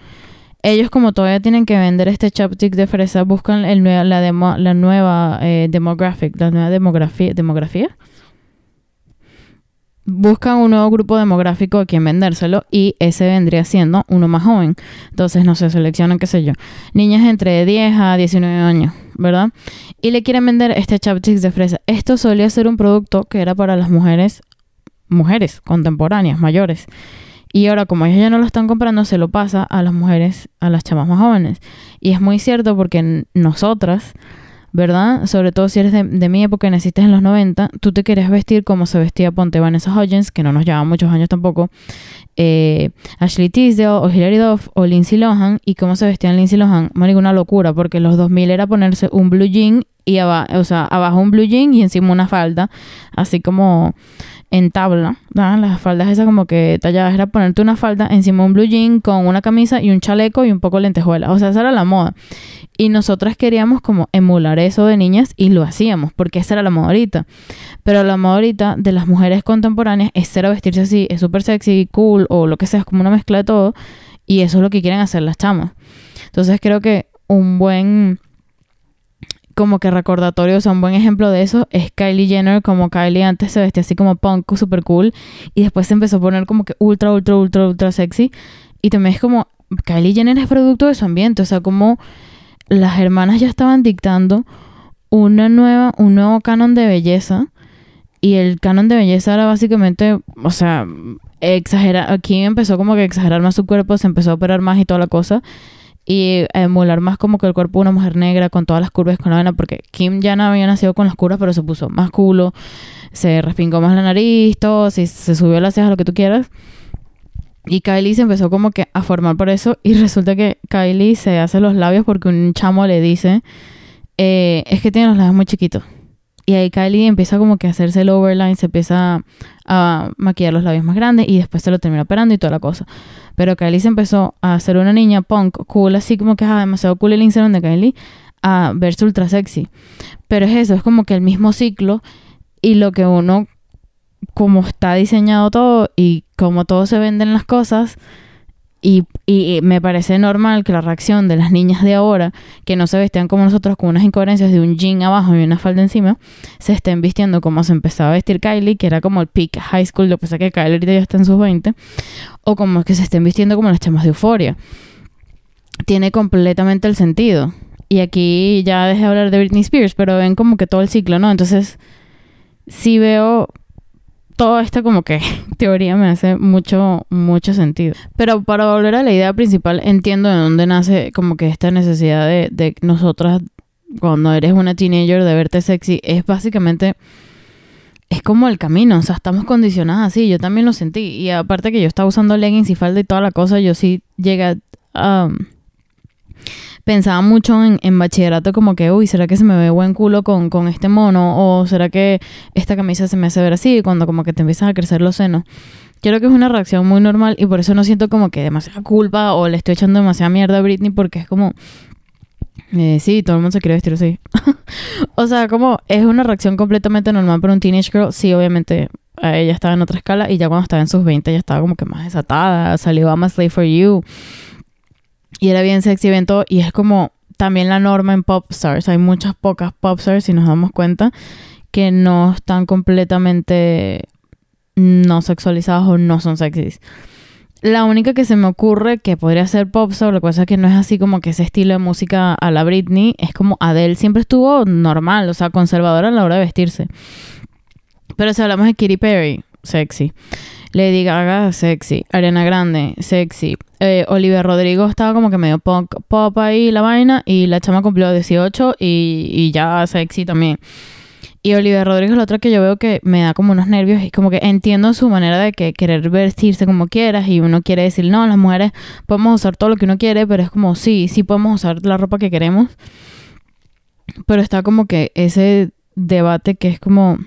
Ellos como todavía tienen que vender este chapstick de fresa, buscan el, la, la nueva eh, demographic, la nueva demografía, demografía buscan un nuevo grupo demográfico a quien vendérselo y ese vendría siendo uno más joven. Entonces, no sé, seleccionan, qué sé yo, niñas entre 10 a 19 años, ¿verdad? Y le quieren vender este chapstick de fresa. Esto solía ser un producto que era para las mujeres, mujeres contemporáneas, mayores. Y ahora, como ellas ya no lo están comprando, se lo pasa a las mujeres, a las chamas más jóvenes. Y es muy cierto porque nosotras ¿verdad? Sobre todo si eres de, mi época y naciste en los 90, tú te querías vestir como se vestía Ponte Vanessa Hudgens, que no nos lleva muchos años tampoco, eh, Ashley Tisdale o Hilary Duff o Lindsay Lohan, y cómo se vestían Lindsay Lohan, marico, una locura, porque los 2000 era ponerse un blue jean y abajo, o sea, abajo un blue jean y encima una falda, así como en tabla, ¿verdad? Las faldas esas como que talladas era ponerte una falda encima un blue jean con una camisa y un chaleco y un poco lentejuela, o sea, esa era la moda. Y nosotras queríamos como emular eso de niñas y lo hacíamos, porque esa era la moda ahorita. Pero la moda ahorita de las mujeres contemporáneas es ser vestirse así, es súper sexy, cool o lo que sea, es como una mezcla de todo. Y eso es lo que quieren hacer las chamas. Entonces creo que un buen como que recordatorio, o sea, un buen ejemplo de eso es Kylie Jenner, como Kylie antes se vestía así como punk, super cool, y después se empezó a poner como que ultra, ultra, ultra, ultra sexy, y también es como, Kylie Jenner es producto de su ambiente, o sea, como las hermanas ya estaban dictando una nueva, un nuevo canon de belleza. Y el canon de belleza era básicamente, o sea, exagerar. Aquí empezó como que exagerar más su cuerpo, se empezó a operar más y toda la cosa. Y a emular más como que el cuerpo de una mujer negra con todas las curvas con la vena. Porque Kim ya no había nacido con las curvas, pero se puso más culo, se respingó más la nariz, todo, se, se subió las cejas, lo que tú quieras. Y Kylie se empezó como que a formar por eso y resulta que Kylie se hace los labios porque un chamo le dice, eh, es que tiene los labios muy chiquitos. Y ahí Kylie empieza como que a hacerse el overline, se empieza a maquillar los labios más grandes y después se lo termina operando y toda la cosa. Pero Kylie se empezó a hacer una niña punk cool, así como que es demasiado cool el Instagram de Kylie, a verse ultra sexy. Pero es eso, es como que el mismo ciclo y lo que uno como está diseñado todo y como todo se venden las cosas, y, y, me parece normal que la reacción de las niñas de ahora, que no se vestían como nosotros con unas incoherencias de un jean abajo y una falda encima, se estén vistiendo como se empezaba a vestir Kylie, que era como el peak high school, lo que pasa que Kylie ahorita ya está en sus 20, o como que se estén vistiendo como las chamas de euforia. Tiene completamente el sentido. Y aquí ya dejé de hablar de Britney Spears, pero ven como que todo el ciclo, ¿no? Entonces, sí veo todo esto como que teoría me hace mucho, mucho sentido. Pero para volver a la idea principal, entiendo de dónde nace como que esta necesidad de, de nosotras cuando eres una teenager de verte sexy. Es básicamente es como el camino, o sea, estamos condicionadas así, yo también lo sentí. Y aparte que yo estaba usando leggings y falda y toda la cosa, yo sí llegué a pensaba mucho en, bachillerato como que, uy, ¿será que se me ve buen culo con, con este mono? ¿O será que esta camisa se me hace ver así? Cuando como que te empiezan a crecer los senos. Creo que es una reacción muy normal y por eso no siento como que demasiada culpa o le estoy echando demasiada mierda a Britney porque es como... Eh, sí, todo el mundo se quiere vestir así. o sea, como es una reacción completamente normal para un teenage girl. Sí, obviamente ella estaba en otra escala y ya cuando estaba en sus 20 ya estaba como que más desatada. Salió a My Slave for You. Y era bien sexy evento y es como también la norma en pop stars. Hay muchas pocas pop stars, si nos damos cuenta, que no están completamente no sexualizadas o no son sexys. La única que se me ocurre que podría ser pop star, que pasa es que no es así como que ese estilo de música a la Britney, es como Adele siempre estuvo normal, o sea, conservadora a la hora de vestirse. Pero si hablamos de Katy Perry, sexy. Lady Gaga, sexy. Ariana Grande, sexy. Eh, Olivia Rodrigo estaba como que medio pop, pop ahí la vaina. Y la chama cumplió 18 y, y ya sexy también. Y Olivia Rodrigo es la otra que yo veo que me da como unos nervios y como que entiendo su manera de que querer vestirse como quieras y uno quiere decir, no, las mujeres podemos usar todo lo que uno quiere, pero es como, sí, sí podemos usar la ropa que queremos. Pero está como que ese debate que es como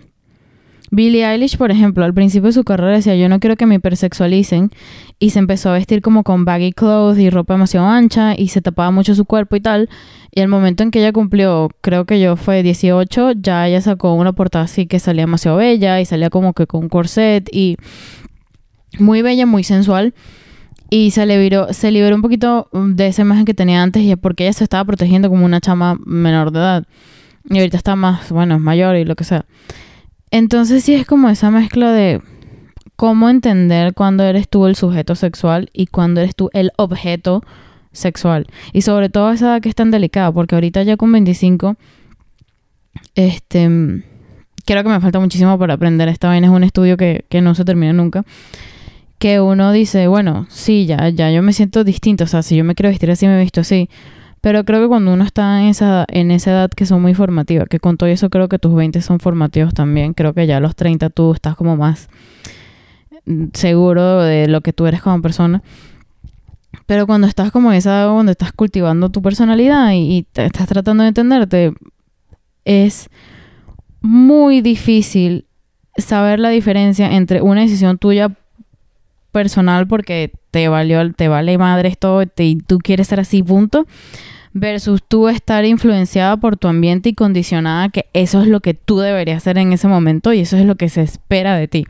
Billie Eilish, por ejemplo, al principio de su carrera decía, yo no quiero que me hipersexualicen y se empezó a vestir como con baggy clothes y ropa demasiado ancha y se tapaba mucho su cuerpo y tal. Y el momento en que ella cumplió, creo que yo fue 18, ya ella sacó una portada así que salía demasiado bella y salía como que con corset y muy bella, muy sensual. Y se liberó, se liberó un poquito de esa imagen que tenía antes y es porque ella se estaba protegiendo como una chama menor de edad. Y ahorita está más, bueno, mayor y lo que sea. Entonces sí es como esa mezcla de cómo entender cuándo eres tú el sujeto sexual y cuándo eres tú el objeto sexual. Y sobre todo esa edad que es tan delicada, porque ahorita ya con 25, este, creo que me falta muchísimo para aprender. Esta vaina es un estudio que, que no se termina nunca. Que uno dice, bueno, sí, ya, ya yo me siento distinto. O sea, si yo me quiero vestir así, me visto así. Pero creo que cuando uno está en esa, en esa edad que son muy formativas, que con todo eso creo que tus 20 son formativos también, creo que ya a los 30 tú estás como más seguro de lo que tú eres como persona. Pero cuando estás como en esa edad donde estás cultivando tu personalidad y, estás tratando de entenderte, es muy difícil saber la diferencia entre una decisión tuya personal porque te valió, te vale madre esto y tú quieres ser así, punto, versus tú estar influenciada por tu ambiente y condicionada que eso es lo que tú deberías hacer en ese momento y eso es lo que se espera de ti.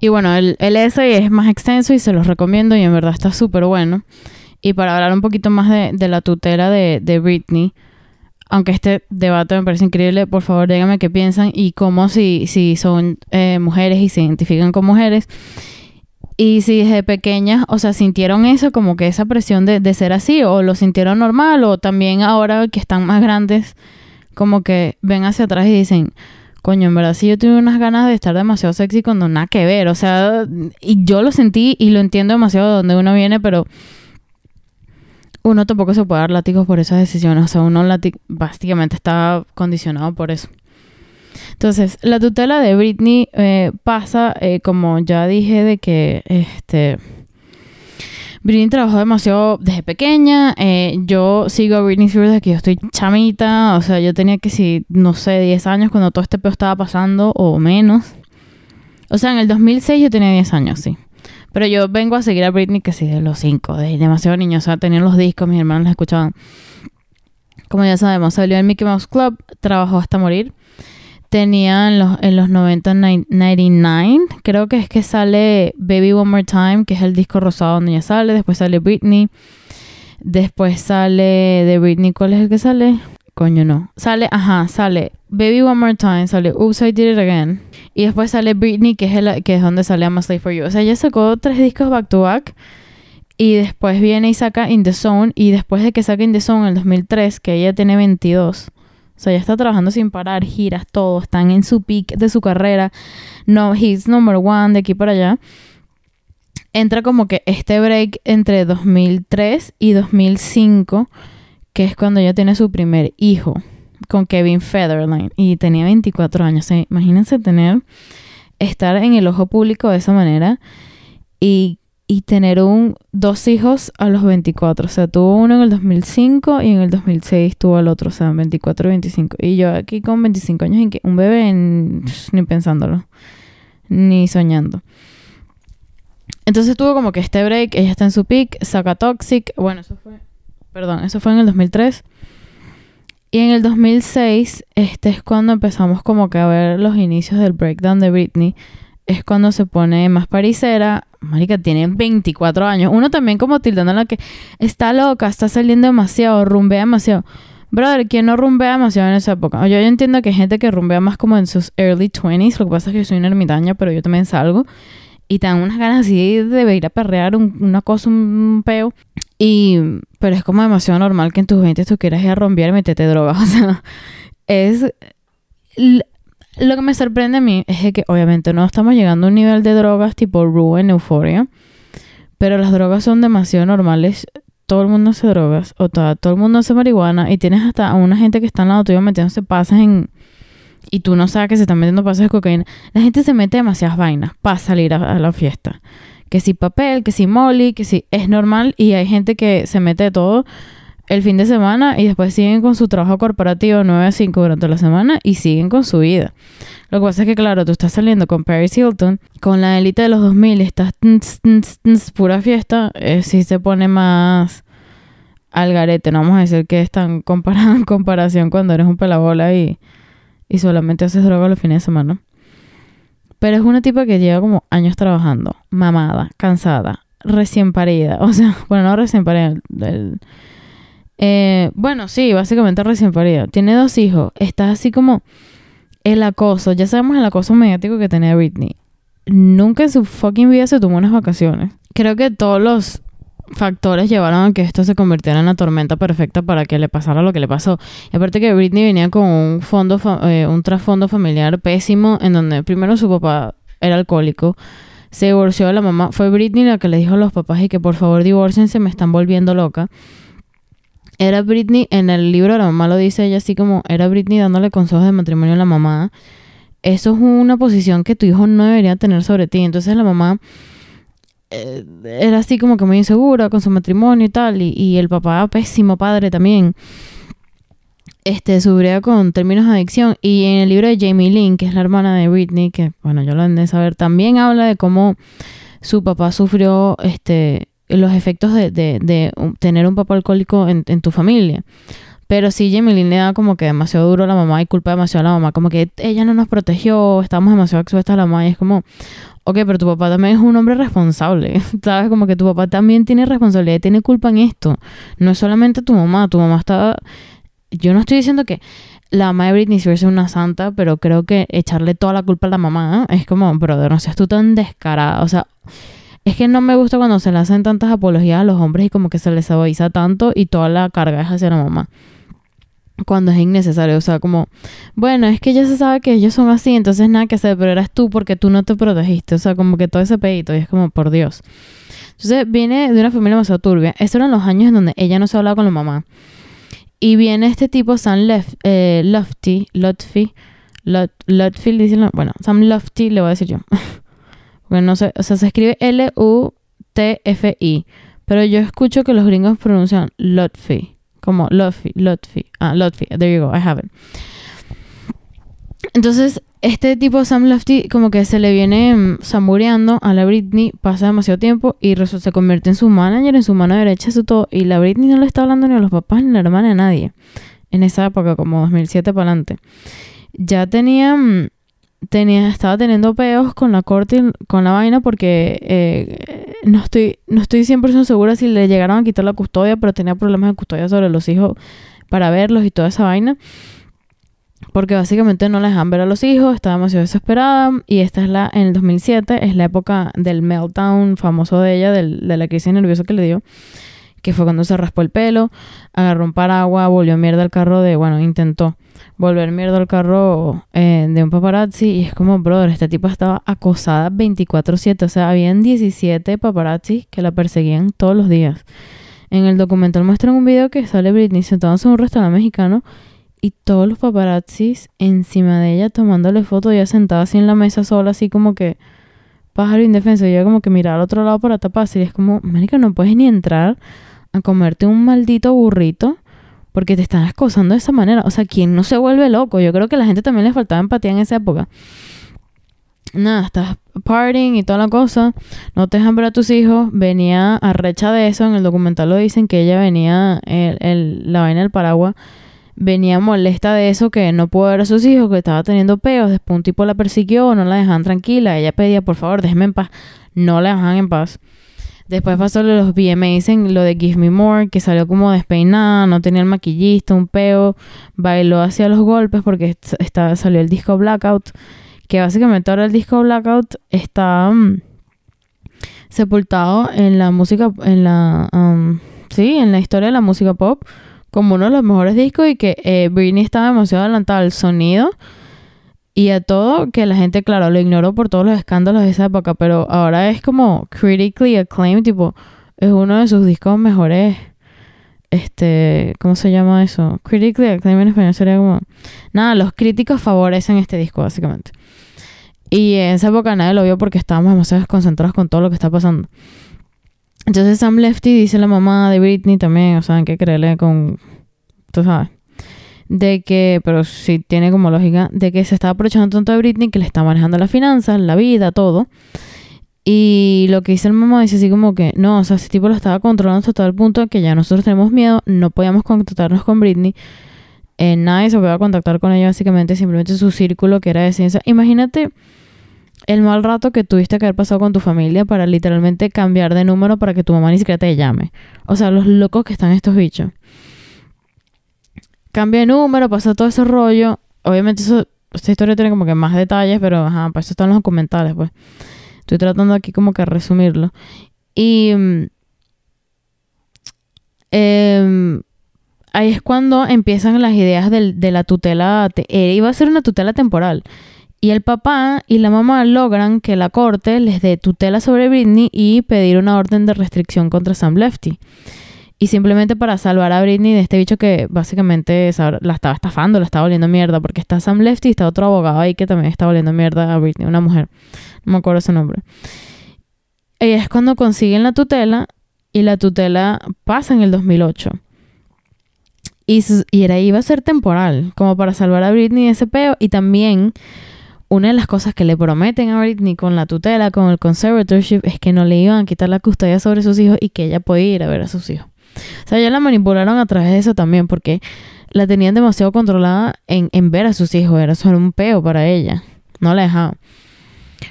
Y bueno, el, el essay es más extenso y se los recomiendo y en verdad está súper bueno. Y para hablar un poquito más de, la tutela de, de, Britney, aunque este debate me parece increíble, por favor díganme qué piensan y cómo si, si son eh, mujeres y se identifican con mujeres. Y si desde pequeñas, o sea, sintieron eso, como que esa presión de, de, ser así, o lo sintieron normal, o también ahora que están más grandes, como que ven hacia atrás y dicen, coño, en verdad sí yo tuve unas ganas de estar demasiado sexy cuando nada que ver, o sea, y yo lo sentí y lo entiendo demasiado de dónde uno viene, pero uno tampoco se puede dar látigos por esas decisiones, o sea, uno básicamente está condicionado por eso. Entonces, la tutela de Britney eh, pasa, eh, como ya dije, de que este Britney trabajó demasiado desde pequeña. Eh, yo sigo a Britney Spears desde que yo estoy chamita. O sea, yo tenía que, si, no sé, 10 años cuando todo este pedo estaba pasando o menos. O sea, en el 2006 yo tenía 10 años, sí. Pero yo vengo a seguir a Britney que sí, de los 5, de demasiado niño. O sea, tenía los discos, mis hermanos los escuchaban. Como ya sabemos, salió en Mickey Mouse Club, trabajó hasta morir tenía en los, en los 90, 99, creo que es que sale Baby One More Time, que es el disco rosado donde ella sale, después sale Britney, después sale de Britney, ¿cuál es el que sale? Coño, no. Sale, ajá, sale Baby One More Time, sale Oops, I Did It Again, y después sale Britney, que es, el, que es donde sale I'm a Slave For You. O sea, ella sacó tres discos back to back, y después viene y saca In The Zone, y después de que saca In The Zone en el 2003, que ella tiene 22, o sea, ella está trabajando sin parar, giras, todo, están en su peak de su carrera. No, he's number one de aquí para allá. Entra como que este break entre 2003 y 2005, que es cuando ella tiene su primer hijo, con Kevin Federline y tenía 24 años. imagínense tener, estar en el ojo público de esa manera y, y tener un, dos hijos a los 24. O sea, tuvo uno en el 2005 y en el 2006 tuvo el otro, o sea, 24 y 25. Y yo aquí con 25 años, y que un bebé, ni pensándolo, ni soñando. Entonces tuvo como que este break, ella está en su peak, saca Toxic, bueno, eso fue, perdón, eso fue en el 2003. Y en el 2006, este es cuando empezamos como que a ver los inicios del breakdown de Britney. Es cuando se pone más parisera. Marica, tiene 24 años. Uno también como tildándola que está loca, está saliendo demasiado, rumbea demasiado. Brother, ¿quién no rumbea demasiado en esa época? Yo, yo entiendo que hay gente que rumbea más como en sus early 20s. Lo que pasa es que yo soy una ermitaña, pero yo también salgo y te dan unas ganas así de ir a perrear una cosa, un, peo. Y, pero es como demasiado normal que en tus 20 tú quieras ir a romper y meterte drogas. O sea, es... Lo que me sorprende a mí es que obviamente no estamos llegando a un nivel de drogas tipo Rue en Euphoria, pero las drogas son demasiado normales. Todo el mundo hace drogas, o todo, todo el mundo hace marihuana, y tienes hasta a una gente que está al lado tuyo metiéndose pasas en, y tú no sabes que se están metiendo pasos de cocaína, la gente se mete demasiadas vainas para salir a, la fiesta. Que si papel, que si molly, que si es normal y hay gente que se mete todo el fin de semana y después siguen con su trabajo corporativo 9 a 5 durante la semana y siguen con su vida. Lo que pasa es que, claro, tú estás saliendo con Paris Hilton, con la élite de los 2000, estás pura fiesta, eh, si se pone más al garete. No vamos a decir que es tan comparado en comparación cuando eres un pelabola y y solamente haces droga los fines de semana. Pero es una tipa que lleva como años trabajando, mamada, cansada, recién parida. O sea, bueno, no recién parida. Eh, bueno, sí, básicamente recién parida. Tiene dos hijos. Está así como el acoso. Ya sabemos el acoso mediático que tenía Britney. Nunca en su fucking vida se tomó unas vacaciones. Creo que todos los factores llevaron a que esto se convirtiera en la tormenta perfecta para que le pasara lo que le pasó. Y aparte que Britney venía con un fondo, eh, un trasfondo familiar pésimo, en donde primero su papá era alcohólico, se divorció de la mamá. Fue Britney la que le dijo a los papás y que por favor divorciense, me están volviendo loca. Era Britney, en el libro la mamá lo dice ella así como, era Britney dándole consejos de matrimonio a la mamá. Eso es una posición que tu hijo no debería tener sobre ti. Entonces la mamá eh, era así como que muy insegura con su matrimonio y tal, y, el papá, pésimo padre también, este, sufría con términos de adicción. Y en el libro de Jamie Lynn, que es la hermana de Britney, que bueno, yo lo han de saber, también habla de cómo su papá sufrió este, los efectos de, de, tener un papá alcohólico en, en tu familia. Pero sí, Jamie le da como que demasiado duro a la mamá y culpa demasiado a la mamá. Como que ella no nos protegió, estamos demasiado expuestas a la mamá. Y es como, ok, pero tu papá también es un hombre responsable, ¿sabes? Como que tu papá también tiene responsabilidad, tiene culpa en esto. No es solamente tu mamá, tu mamá está... Yo no estoy diciendo que la mamá de Britney Spears es una santa, pero creo que echarle toda la culpa a la mamá es como, brother, no seas tú tan descarada. O sea, es que no me gusta cuando se le hacen tantas apologías a los hombres y como que se les avisa tanto y toda la carga es hacia la mamá cuando es innecesario. O sea, como, bueno, es que ya se sabe que ellos son así, entonces nada que hacer, pero eras tú porque tú no te protegiste. O sea, como que todo ese pedito y es como, por Dios. Entonces viene de una familia demasiado turbia. Estos eran los años en donde ella no se hablaba con la mamá. Y viene este tipo, Sam Lef, eh, Lofty, bueno, Sam Lofty, le voy a decir yo. bueno, no sé, o sea, se escribe L-U-T-F-I. Pero yo escucho que los gringos pronuncian Lotfi. Como Lotfi, Lotfi. Ah, Lotfi. There you go. I have it. Entonces, este tipo Sam Lofty como que se le viene mm, samureando a la Britney, pasa demasiado tiempo y se convierte en su manager, en su mano derecha, eso todo. Y la Britney no le está hablando ni a los papás ni a la hermana, a nadie. En esa época, como 2007 para adelante. Ya tenía, mm, tenía, estaba teniendo peos con la corte, con la vaina, porque eh, no estoy, no estoy 100% segura si le llegaron a quitar la custodia, pero tenía problemas de custodia sobre los hijos para verlos y toda esa vaina. Porque básicamente no le dejan ver a los hijos, estaba demasiado desesperada. Y esta es la, en el 2007, es la época del meltdown famoso de ella, de la crisis nerviosa que le dio. Que fue cuando se raspó el pelo, agarró un paraguas, volvió mierda al carro de, bueno, intentó volver mierda al carro eh, de un paparazzi y es como, brother, esta tipa estaba acosada 24/7, o sea, habían 17 paparazzi que la perseguían todos los días. En el documental muestran un video que sale Britney sentándose en un restaurante mexicano y todos los paparazzis encima de ella tomándole fotos, ella sentada así en la mesa sola, así como que pájaro indefenso. Y ella como que mirar al otro lado para taparse. Y es como, marica, no puedes ni entrar a comerte un maldito burrito porque te están acosando de esa manera. O sea, ¿quién no se vuelve loco? Yo creo que a la gente también le faltaba empatía en esa época. Nada, estás partying y toda la cosa. No te dejan ver a tus hijos. Venía a recha de eso. En el documental lo dicen que ella venía, la vaina del paraguas, venía molesta de eso, que no pudo ver a sus hijos, que estaba teniendo peos. Después un tipo la persiguió, no la dejaban tranquila. Ella pedía, por favor, déjeme en paz. No la dejaban en paz. Después pasó los VMAs en lo de Give Me More, que salió como despeinada, no tenía el maquillista, un peo, bailó hacia los golpes porque estaba, salió el disco Blackout, que básicamente ahora el disco Blackout está mm, sepultado en la música, en la, um, sí, en la historia de la música pop, como uno de los mejores discos y que eh, Britney estaba demasiado adelantada al sonido y a todo que la gente, claro, lo ignoró por todos los escándalos de esa época, pero ahora es como critically acclaimed, tipo, es uno de sus discos mejores, este, ¿cómo se llama eso? Critically acclaimed en español sería como, nada, los críticos favorecen este disco, básicamente. Y en esa época nadie lo vio porque estábamos demasiado desconcentrados con todo lo que está pasando. Entonces Sam Lefty dice la mamá de Britney también, o sea, hay que creerle con, tú sabes de que, pero sí tiene como lógica, de que se está aprovechando tanto de Britney que le está manejando las finanzas, la vida, todo. Y lo que dice el mamá dice así como que, no, o sea, ese tipo lo estaba controlando hasta tal punto que ya nosotros tenemos miedo, no podíamos contactarnos con Britney. Eh, nadie se podía contactar con ella, básicamente, simplemente su círculo que era de ciencia. Imagínate el mal rato que tuviste que haber pasado con tu familia para literalmente cambiar de número para que tu mamá ni siquiera te llame. O sea, los locos que están estos bichos cambia de número, pasa todo ese rollo. Obviamente eso, esta historia tiene como que más detalles, pero ajá, para eso están los documentales, pues. Estoy tratando aquí como que resumirlo. Y mm, em, ahí es cuando empiezan las ideas de la tutela. Eh, iba a ser una tutela temporal. Y el papá y la mamá logran que la corte les dé tutela sobre Britney y pedir una orden de restricción contra Sam Lefty. Y simplemente para salvar a Britney de este bicho que básicamente la estaba estafando, la estaba volviendo mierda. Porque está Sam Lefty y está otro abogado ahí que también está volviendo mierda a Britney, una mujer. No me acuerdo su nombre. Y es cuando consiguen la tutela y la tutela pasa en el 2008. Y, y era, iba a ser temporal, como para salvar a Britney de ese peo. Y también una de las cosas que le prometen a Britney con la tutela, con el conservatorship, es que no le iban a quitar la custodia sobre sus hijos y que ella podía ir a ver a sus hijos. O sea, ya la manipularon a través de eso también, porque la tenían demasiado controlada en, en ver a sus hijos. Era solo un peo para ella. No la dejaban.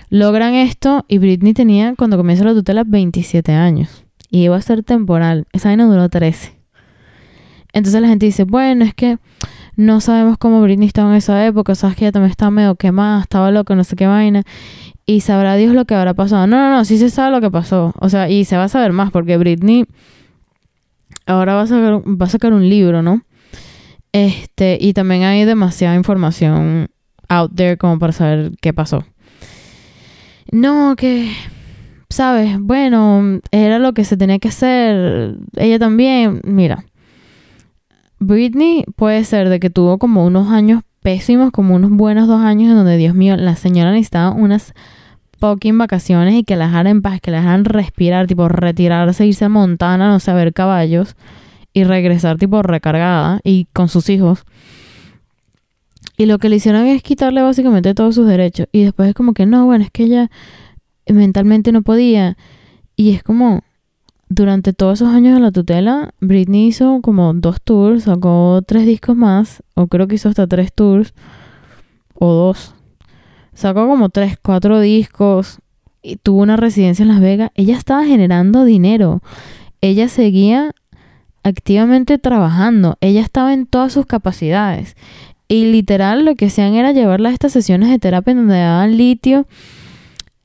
Logran esto y Britney tenía, cuando comienza la tutela, 27 años. Y iba a ser temporal. Esa vaina duró 13. Entonces la gente dice, bueno, es que no sabemos cómo Britney estaba en esa época. Sabes que ella también estaba medio quemada, estaba loca, no sé qué vaina. Y sabrá Dios lo que habrá pasado. No, no, no, sí se sabe lo que pasó. O sea, y se va a saber más porque Britney ahora va a sacar, va a sacar un libro, ¿no? Este, y también hay demasiada información out there como para saber qué pasó. No, que, sabes, bueno, era lo que se tenía que hacer. Ella también, mira. Britney puede ser de que tuvo como unos años pésimos, como unos buenos dos años en donde, Dios mío, la señora necesitaba unas fucking vacaciones y que la dejaran en paz, que la dejaran respirar, tipo retirarse, irse a Montana, no sé, a ver caballos y regresar tipo recargada y con sus hijos. Y lo que le hicieron es quitarle básicamente todos sus derechos. Y después es como que no, bueno, es que ella mentalmente no podía. Y es como, durante todos esos años de la tutela, Britney hizo como dos tours, sacó tres discos más, o creo que hizo hasta tres tours, o dos, Sacó como tres, cuatro discos y tuvo una residencia en Las Vegas. Ella estaba generando dinero. Ella seguía activamente trabajando. Ella estaba en todas sus capacidades. Y literal lo que hacían era llevarla a estas sesiones de terapia en donde daban litio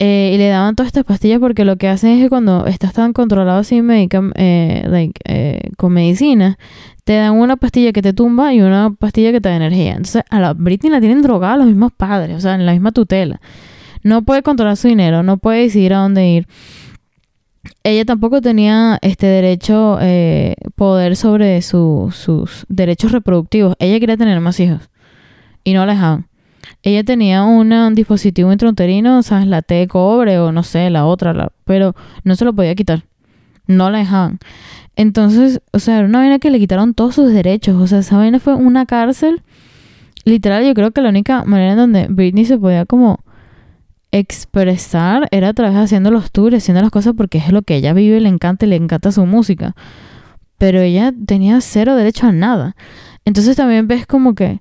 eh, y le daban todas estas pastillas porque lo que hacen es que cuando estás tan controlado así eh, eh, con medicina, te dan una pastilla que te tumba y una pastilla que te da energía. Entonces, a la Britney la tienen drogada los mismos padres, o sea, en la misma tutela. No puede controlar su dinero, no puede decidir a dónde ir. ella tampoco tenía este derecho, eh, poder sobre sus derechos reproductivos. Ella quería tener más hijos y no la dejaban. Ella tenía un dispositivo intrauterino, ¿sabes? La T de cobre o no sé, la otra, pero no se lo podía quitar. No la dejaban. Entonces, o sea, era una vaina que le quitaron todos sus derechos. O sea, esa vaina fue una cárcel. Literal, yo creo que la única manera en donde Britney se podía como expresar era a través haciendo los tours, haciendo las cosas porque es lo que ella vive, le encanta y le encanta su música. Pero ella tenía cero derecho a nada. Entonces también ves como que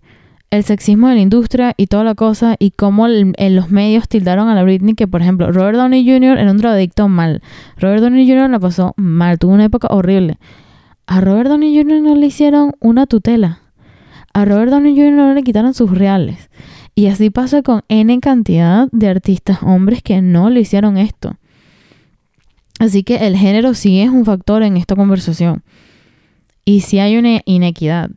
el sexismo de la industria y toda la cosa y cómo en los medios tildaron a la Britney que, por ejemplo, Robert Downey Jr. era un drogadicto mal. Robert Downey Jr. la pasó mal, tuvo una época horrible. A Robert Downey Jr. no le hicieron una tutela. A Robert Downey Jr. no le quitaron sus reales. Y así pasa con N cantidad de artistas hombres que no le hicieron esto. Así que el género sí es un factor en esta conversación. Y sí hay una inequidad.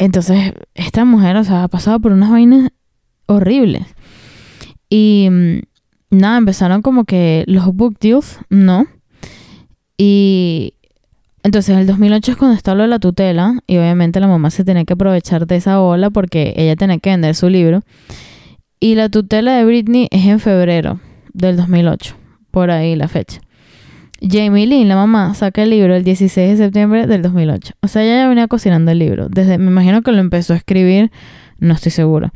Entonces, esta mujer, o sea, ha pasado por unas vainas horribles. Y mm, nada, empezaron como que los book deals, ¿no? Y entonces, el 2008 es cuando está lo de la tutela, y obviamente la mamá se tenía que aprovechar de esa ola porque ella tenía que vender su libro. Y la tutela de Britney es en febrero del 2008, por ahí la fecha. Jamie Lynn, la mamá, saca el libro el 16 de septiembre del 2008. O sea, ella ya venía cocinando el libro. Desde, me imagino que lo empezó a escribir, no estoy segura.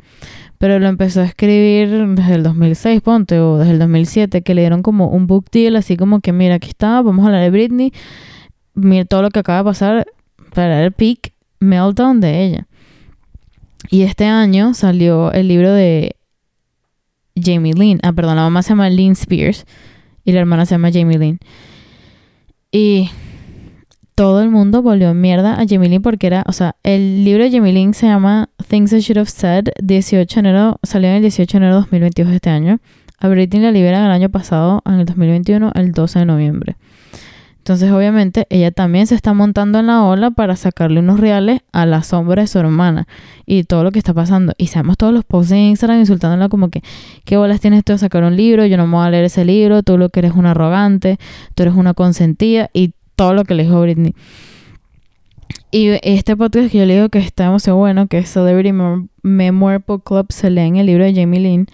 Pero lo empezó a escribir desde el 2006, ponte, o desde el 2007, que le dieron como un book deal, así como que, mira, aquí está, vamos a hablar de Britney mira todo lo que acaba de pasar para el peak meltdown de ella. Y este año salió el libro de Jamie Lynn. Ah, perdón, la mamá se llama Lynn Spears y la hermana se llama Jamie Lynn. Y todo el mundo volvió mierda a Jamie Lynn porque era, o sea, el libro de Jamie Lynn se llama Things I Should Have Said, 18 de enero, salió en el 18 de enero de 2022 de este año. A Britney la liberan el año pasado, en el 2021, el 12 de noviembre. Entonces, obviamente, ella también se está montando en la ola para sacarle unos reales a la sombra de su hermana y todo lo que está pasando. Y sabemos todos los posts en Instagram insultándola como que, ¿qué bolas tienes tú de sacar un libro? Yo no me voy a leer ese libro, tú lo que eres una arrogante, tú eres una consentida y todo lo que le dijo Britney. Y este podcast que yo le digo que está demasiado bueno, que es Celebrity Memoir Club, se lee en el libro de Jamie Lynn.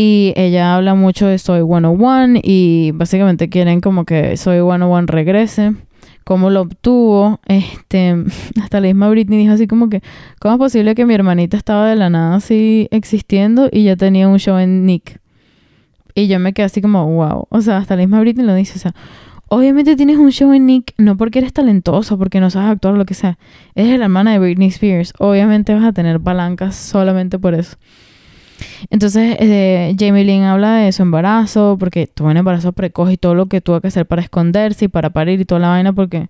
Y ella habla mucho de Soy 101 y básicamente quieren como que Soy 101 regrese. Cómo lo obtuvo. Este, hasta la misma Britney dijo así como que, ¿cómo es posible que mi hermanita estaba de la nada así existiendo y ya tenía un show en Nick? Y yo me quedé así como, wow. O sea, hasta la misma Britney lo dice, o sea, obviamente tienes un show en Nick, no porque eres talentoso, porque no sabes actuar, lo que sea. Eres la hermana de Britney Spears. Obviamente vas a tener palancas solamente por eso. Entonces, eh, Jamie Lynn habla de su embarazo, porque tuvo un embarazo precoz y todo lo que tuvo que hacer para esconderse y para parir y toda la vaina, porque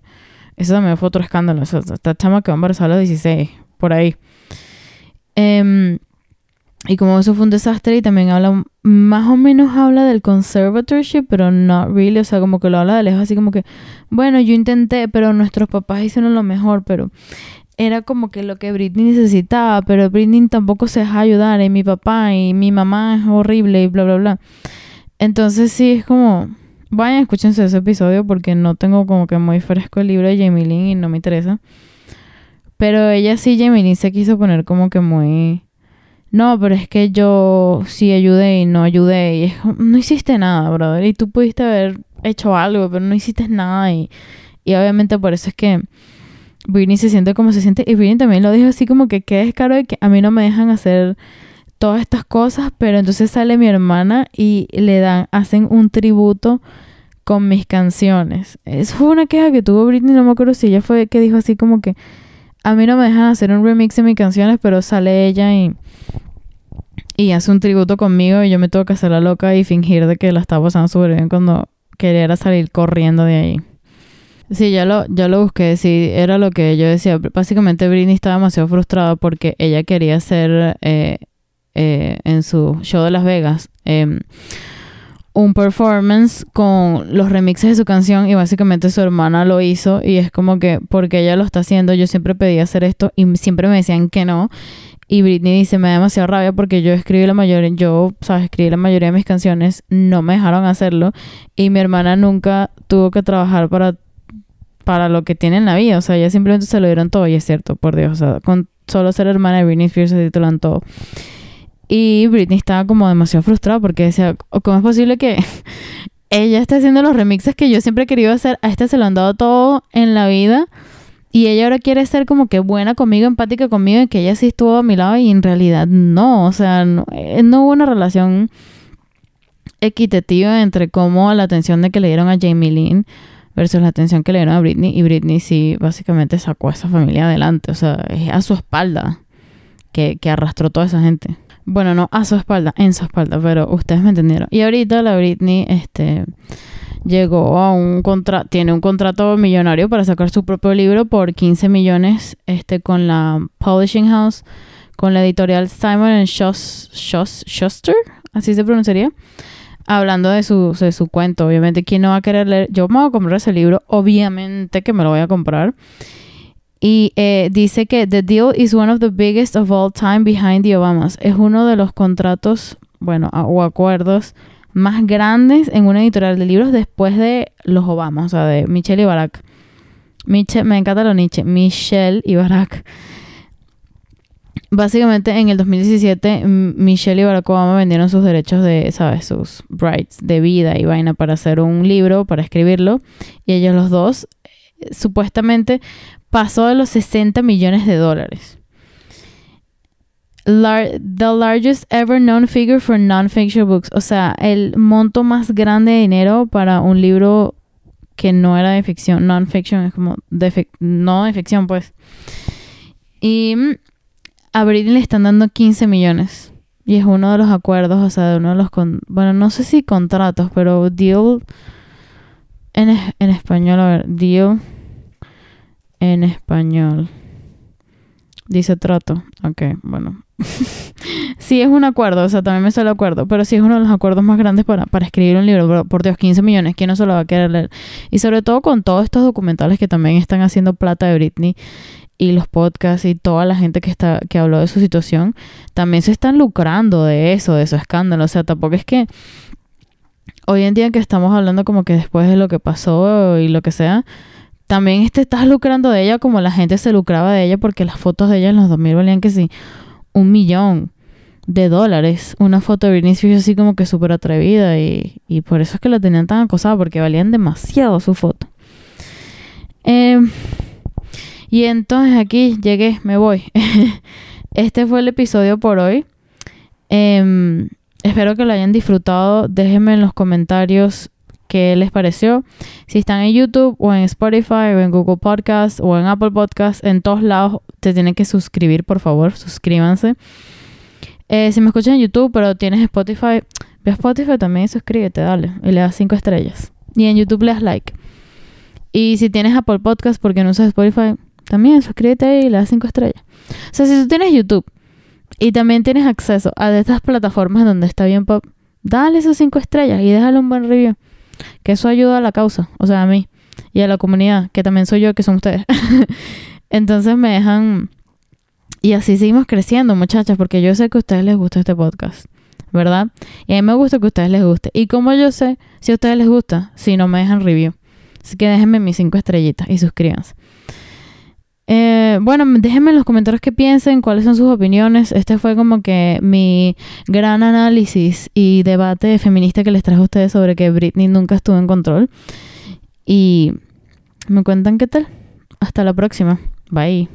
eso también fue otro escándalo. esta chama quedó embarazada a los 16, por ahí. Em, y como eso fue un desastre, y también habla, más o menos habla del conservatorship, pero no really, o sea, como que lo habla de lejos, así como que, bueno, yo intenté, pero nuestros papás hicieron lo mejor, pero era como que lo que Britney necesitaba, pero Britney tampoco se deja ayudar, y mi papá y mi mamá es horrible y bla, bla, bla. Entonces sí, es como, vayan, escúchense ese episodio porque no tengo como que muy fresco el libro de Jamie Lynn y no me interesa. Pero ella sí, Jamie Lynn se quiso poner como que muy... No, pero es que yo sí ayudé y no ayudé. Y es, no hiciste nada, brother. Y tú pudiste haber hecho algo, pero no hiciste nada. Y, y obviamente por eso es que Britney se siente como se siente. Y Britney también lo dijo así como que qué descaro de que a mí no me dejan hacer todas estas cosas, pero entonces sale mi hermana y le dan, hacen un tributo con mis canciones. Eso fue una queja que tuvo Britney, no me acuerdo si ella fue que dijo así como que a mí no me dejan hacer un remix de mis canciones, pero sale ella y, y hace un tributo conmigo y yo me tengo que hacer la loca y fingir de que la estaba pasando súper bien cuando quería salir corriendo de ahí. Sí, ya lo, ya lo busqué, sí, era lo que yo decía. Básicamente Britney estaba demasiado frustrada porque ella quería hacer eh, eh, en su show de Las Vegas em, un performance con los remixes de su canción y básicamente su hermana lo hizo y es como que porque ella lo está haciendo, yo siempre pedí hacer esto y siempre me decían que no. Y Britney dice, me da demasiado rabia porque yo escribí la mayoría, yo, sabes, escribí la mayoría de mis canciones, no me dejaron hacerlo y mi hermana nunca tuvo que trabajar para, para lo que tiene en la vida. O sea, ella simplemente se lo dieron todo y es cierto, por Dios. O sea, con solo ser hermana de Britney Spears se titulan todo. Y Britney estaba como demasiado frustrada porque decía, ¿cómo es posible que ella esté haciendo los remixes que yo siempre he querido hacer? A este se lo han dado todo en la vida y ella ahora quiere ser como que buena conmigo, empática conmigo, y que ella sí estuvo a mi lado y en realidad no, o sea, no, eh, no hubo una relación equitativa entre cómo la atención de que le dieron a Jamie Lynn versus la atención que le dieron a Britney y Britney sí básicamente sacó a esa familia adelante, o sea, es a su espalda que, que arrastró toda esa gente. Bueno, no a su espalda, en su espalda, pero ustedes me entendieron. Y ahorita la Britney, este llegó a un contrato, tiene un contrato millonario para sacar su propio libro por 15 millones este, con la Publishing House, con la editorial Simon Schuster, así se pronunciaría, hablando de su, de su cuento. Obviamente, ¿quién no va a querer leer? Yo me voy a comprar ese libro, obviamente que me lo voy a comprar. Y eh, dice que The Deal is one of the biggest of all time behind the Obamas. Es uno de los contratos, bueno, o acuerdos más grandes en una editorial de libros después de los Obama, o sea, de Michelle y Barack. Michelle, me encanta lo Nietzsche, Michelle y Barack. Básicamente en el 2017 Michelle y Barack Obama vendieron sus derechos de, ¿sabes? Sus rights de vida y vaina para hacer un libro, para escribirlo. Y ellos los dos, eh, supuestamente, pasó de los 60 millones de dólares the largest ever known figure for non-fiction books. O sea, el monto más grande de dinero para un libro que no era de ficción. Non-fiction es como de no de ficción, pues. Y mm, a Britney le están dando 15 millones. Y es uno de los acuerdos, o sea, de uno de los... Bueno, no sé si contratos, pero deal... En, en español, a ver, deal en español. Dice trato. Ok, bueno. sí es un acuerdo, o sea, también me sale acuerdo, pero sí es uno de los acuerdos más grandes para, para escribir un libro. Por Dios, 15 millones, ¿quién no se lo va a querer leer? Y sobre todo con todos estos documentales que también están haciendo plata de Britney y los podcasts y toda la gente que está que habló de su situación, también se están lucrando de eso, de su escándalo. O sea, tampoco es que hoy en día que estamos hablando como que después de lo que pasó y lo que sea, también te estás lucrando de ella como la gente se lucraba de ella porque las fotos de ella en los 2000 valían que sí, un millón de dólares. Una foto de Britney así como que súper atrevida y, y, por eso es que la tenían tan acosada porque valían demasiado su foto. Em, y entonces aquí llegué, me voy. este fue el episodio por hoy. Em, espero que lo hayan disfrutado. Déjenme en los comentarios qué les pareció. Si están en YouTube o en Spotify o en Google Podcast o en Apple Podcast, en todos lados te tienen que suscribir, por favor, suscríbanse. Eh, si me escuchan en YouTube, pero tienes Spotify, ve a Spotify también y suscríbete, dale, y le das cinco estrellas. Y en YouTube le das like. Y si tienes Apple Podcast porque no usas Spotify, también suscríbete y le das cinco estrellas. O sea, si tú tienes YouTube y también tienes acceso a estas plataformas donde está bien pop, dale esas cinco estrellas y déjale un buen review que eso ayuda a la causa, o sea, a mí y a la comunidad, que también soy yo, que son ustedes. Entonces me dejan... Y así seguimos creciendo, muchachas, porque yo sé que a ustedes les gusta este podcast, ¿verdad? Y a mí me gusta que a ustedes les guste. Y como yo sé si a ustedes les gusta, si no me dejan review. Así que déjenme mis cinco estrellitas y suscríbanse. Eh, bueno, déjenme en los comentarios qué piensen, cuáles son sus opiniones. Este fue como que mi gran análisis y debate feminista que les traje a ustedes sobre que Britney nunca estuvo en control. Y me cuentan qué tal. Hasta la próxima. Bye.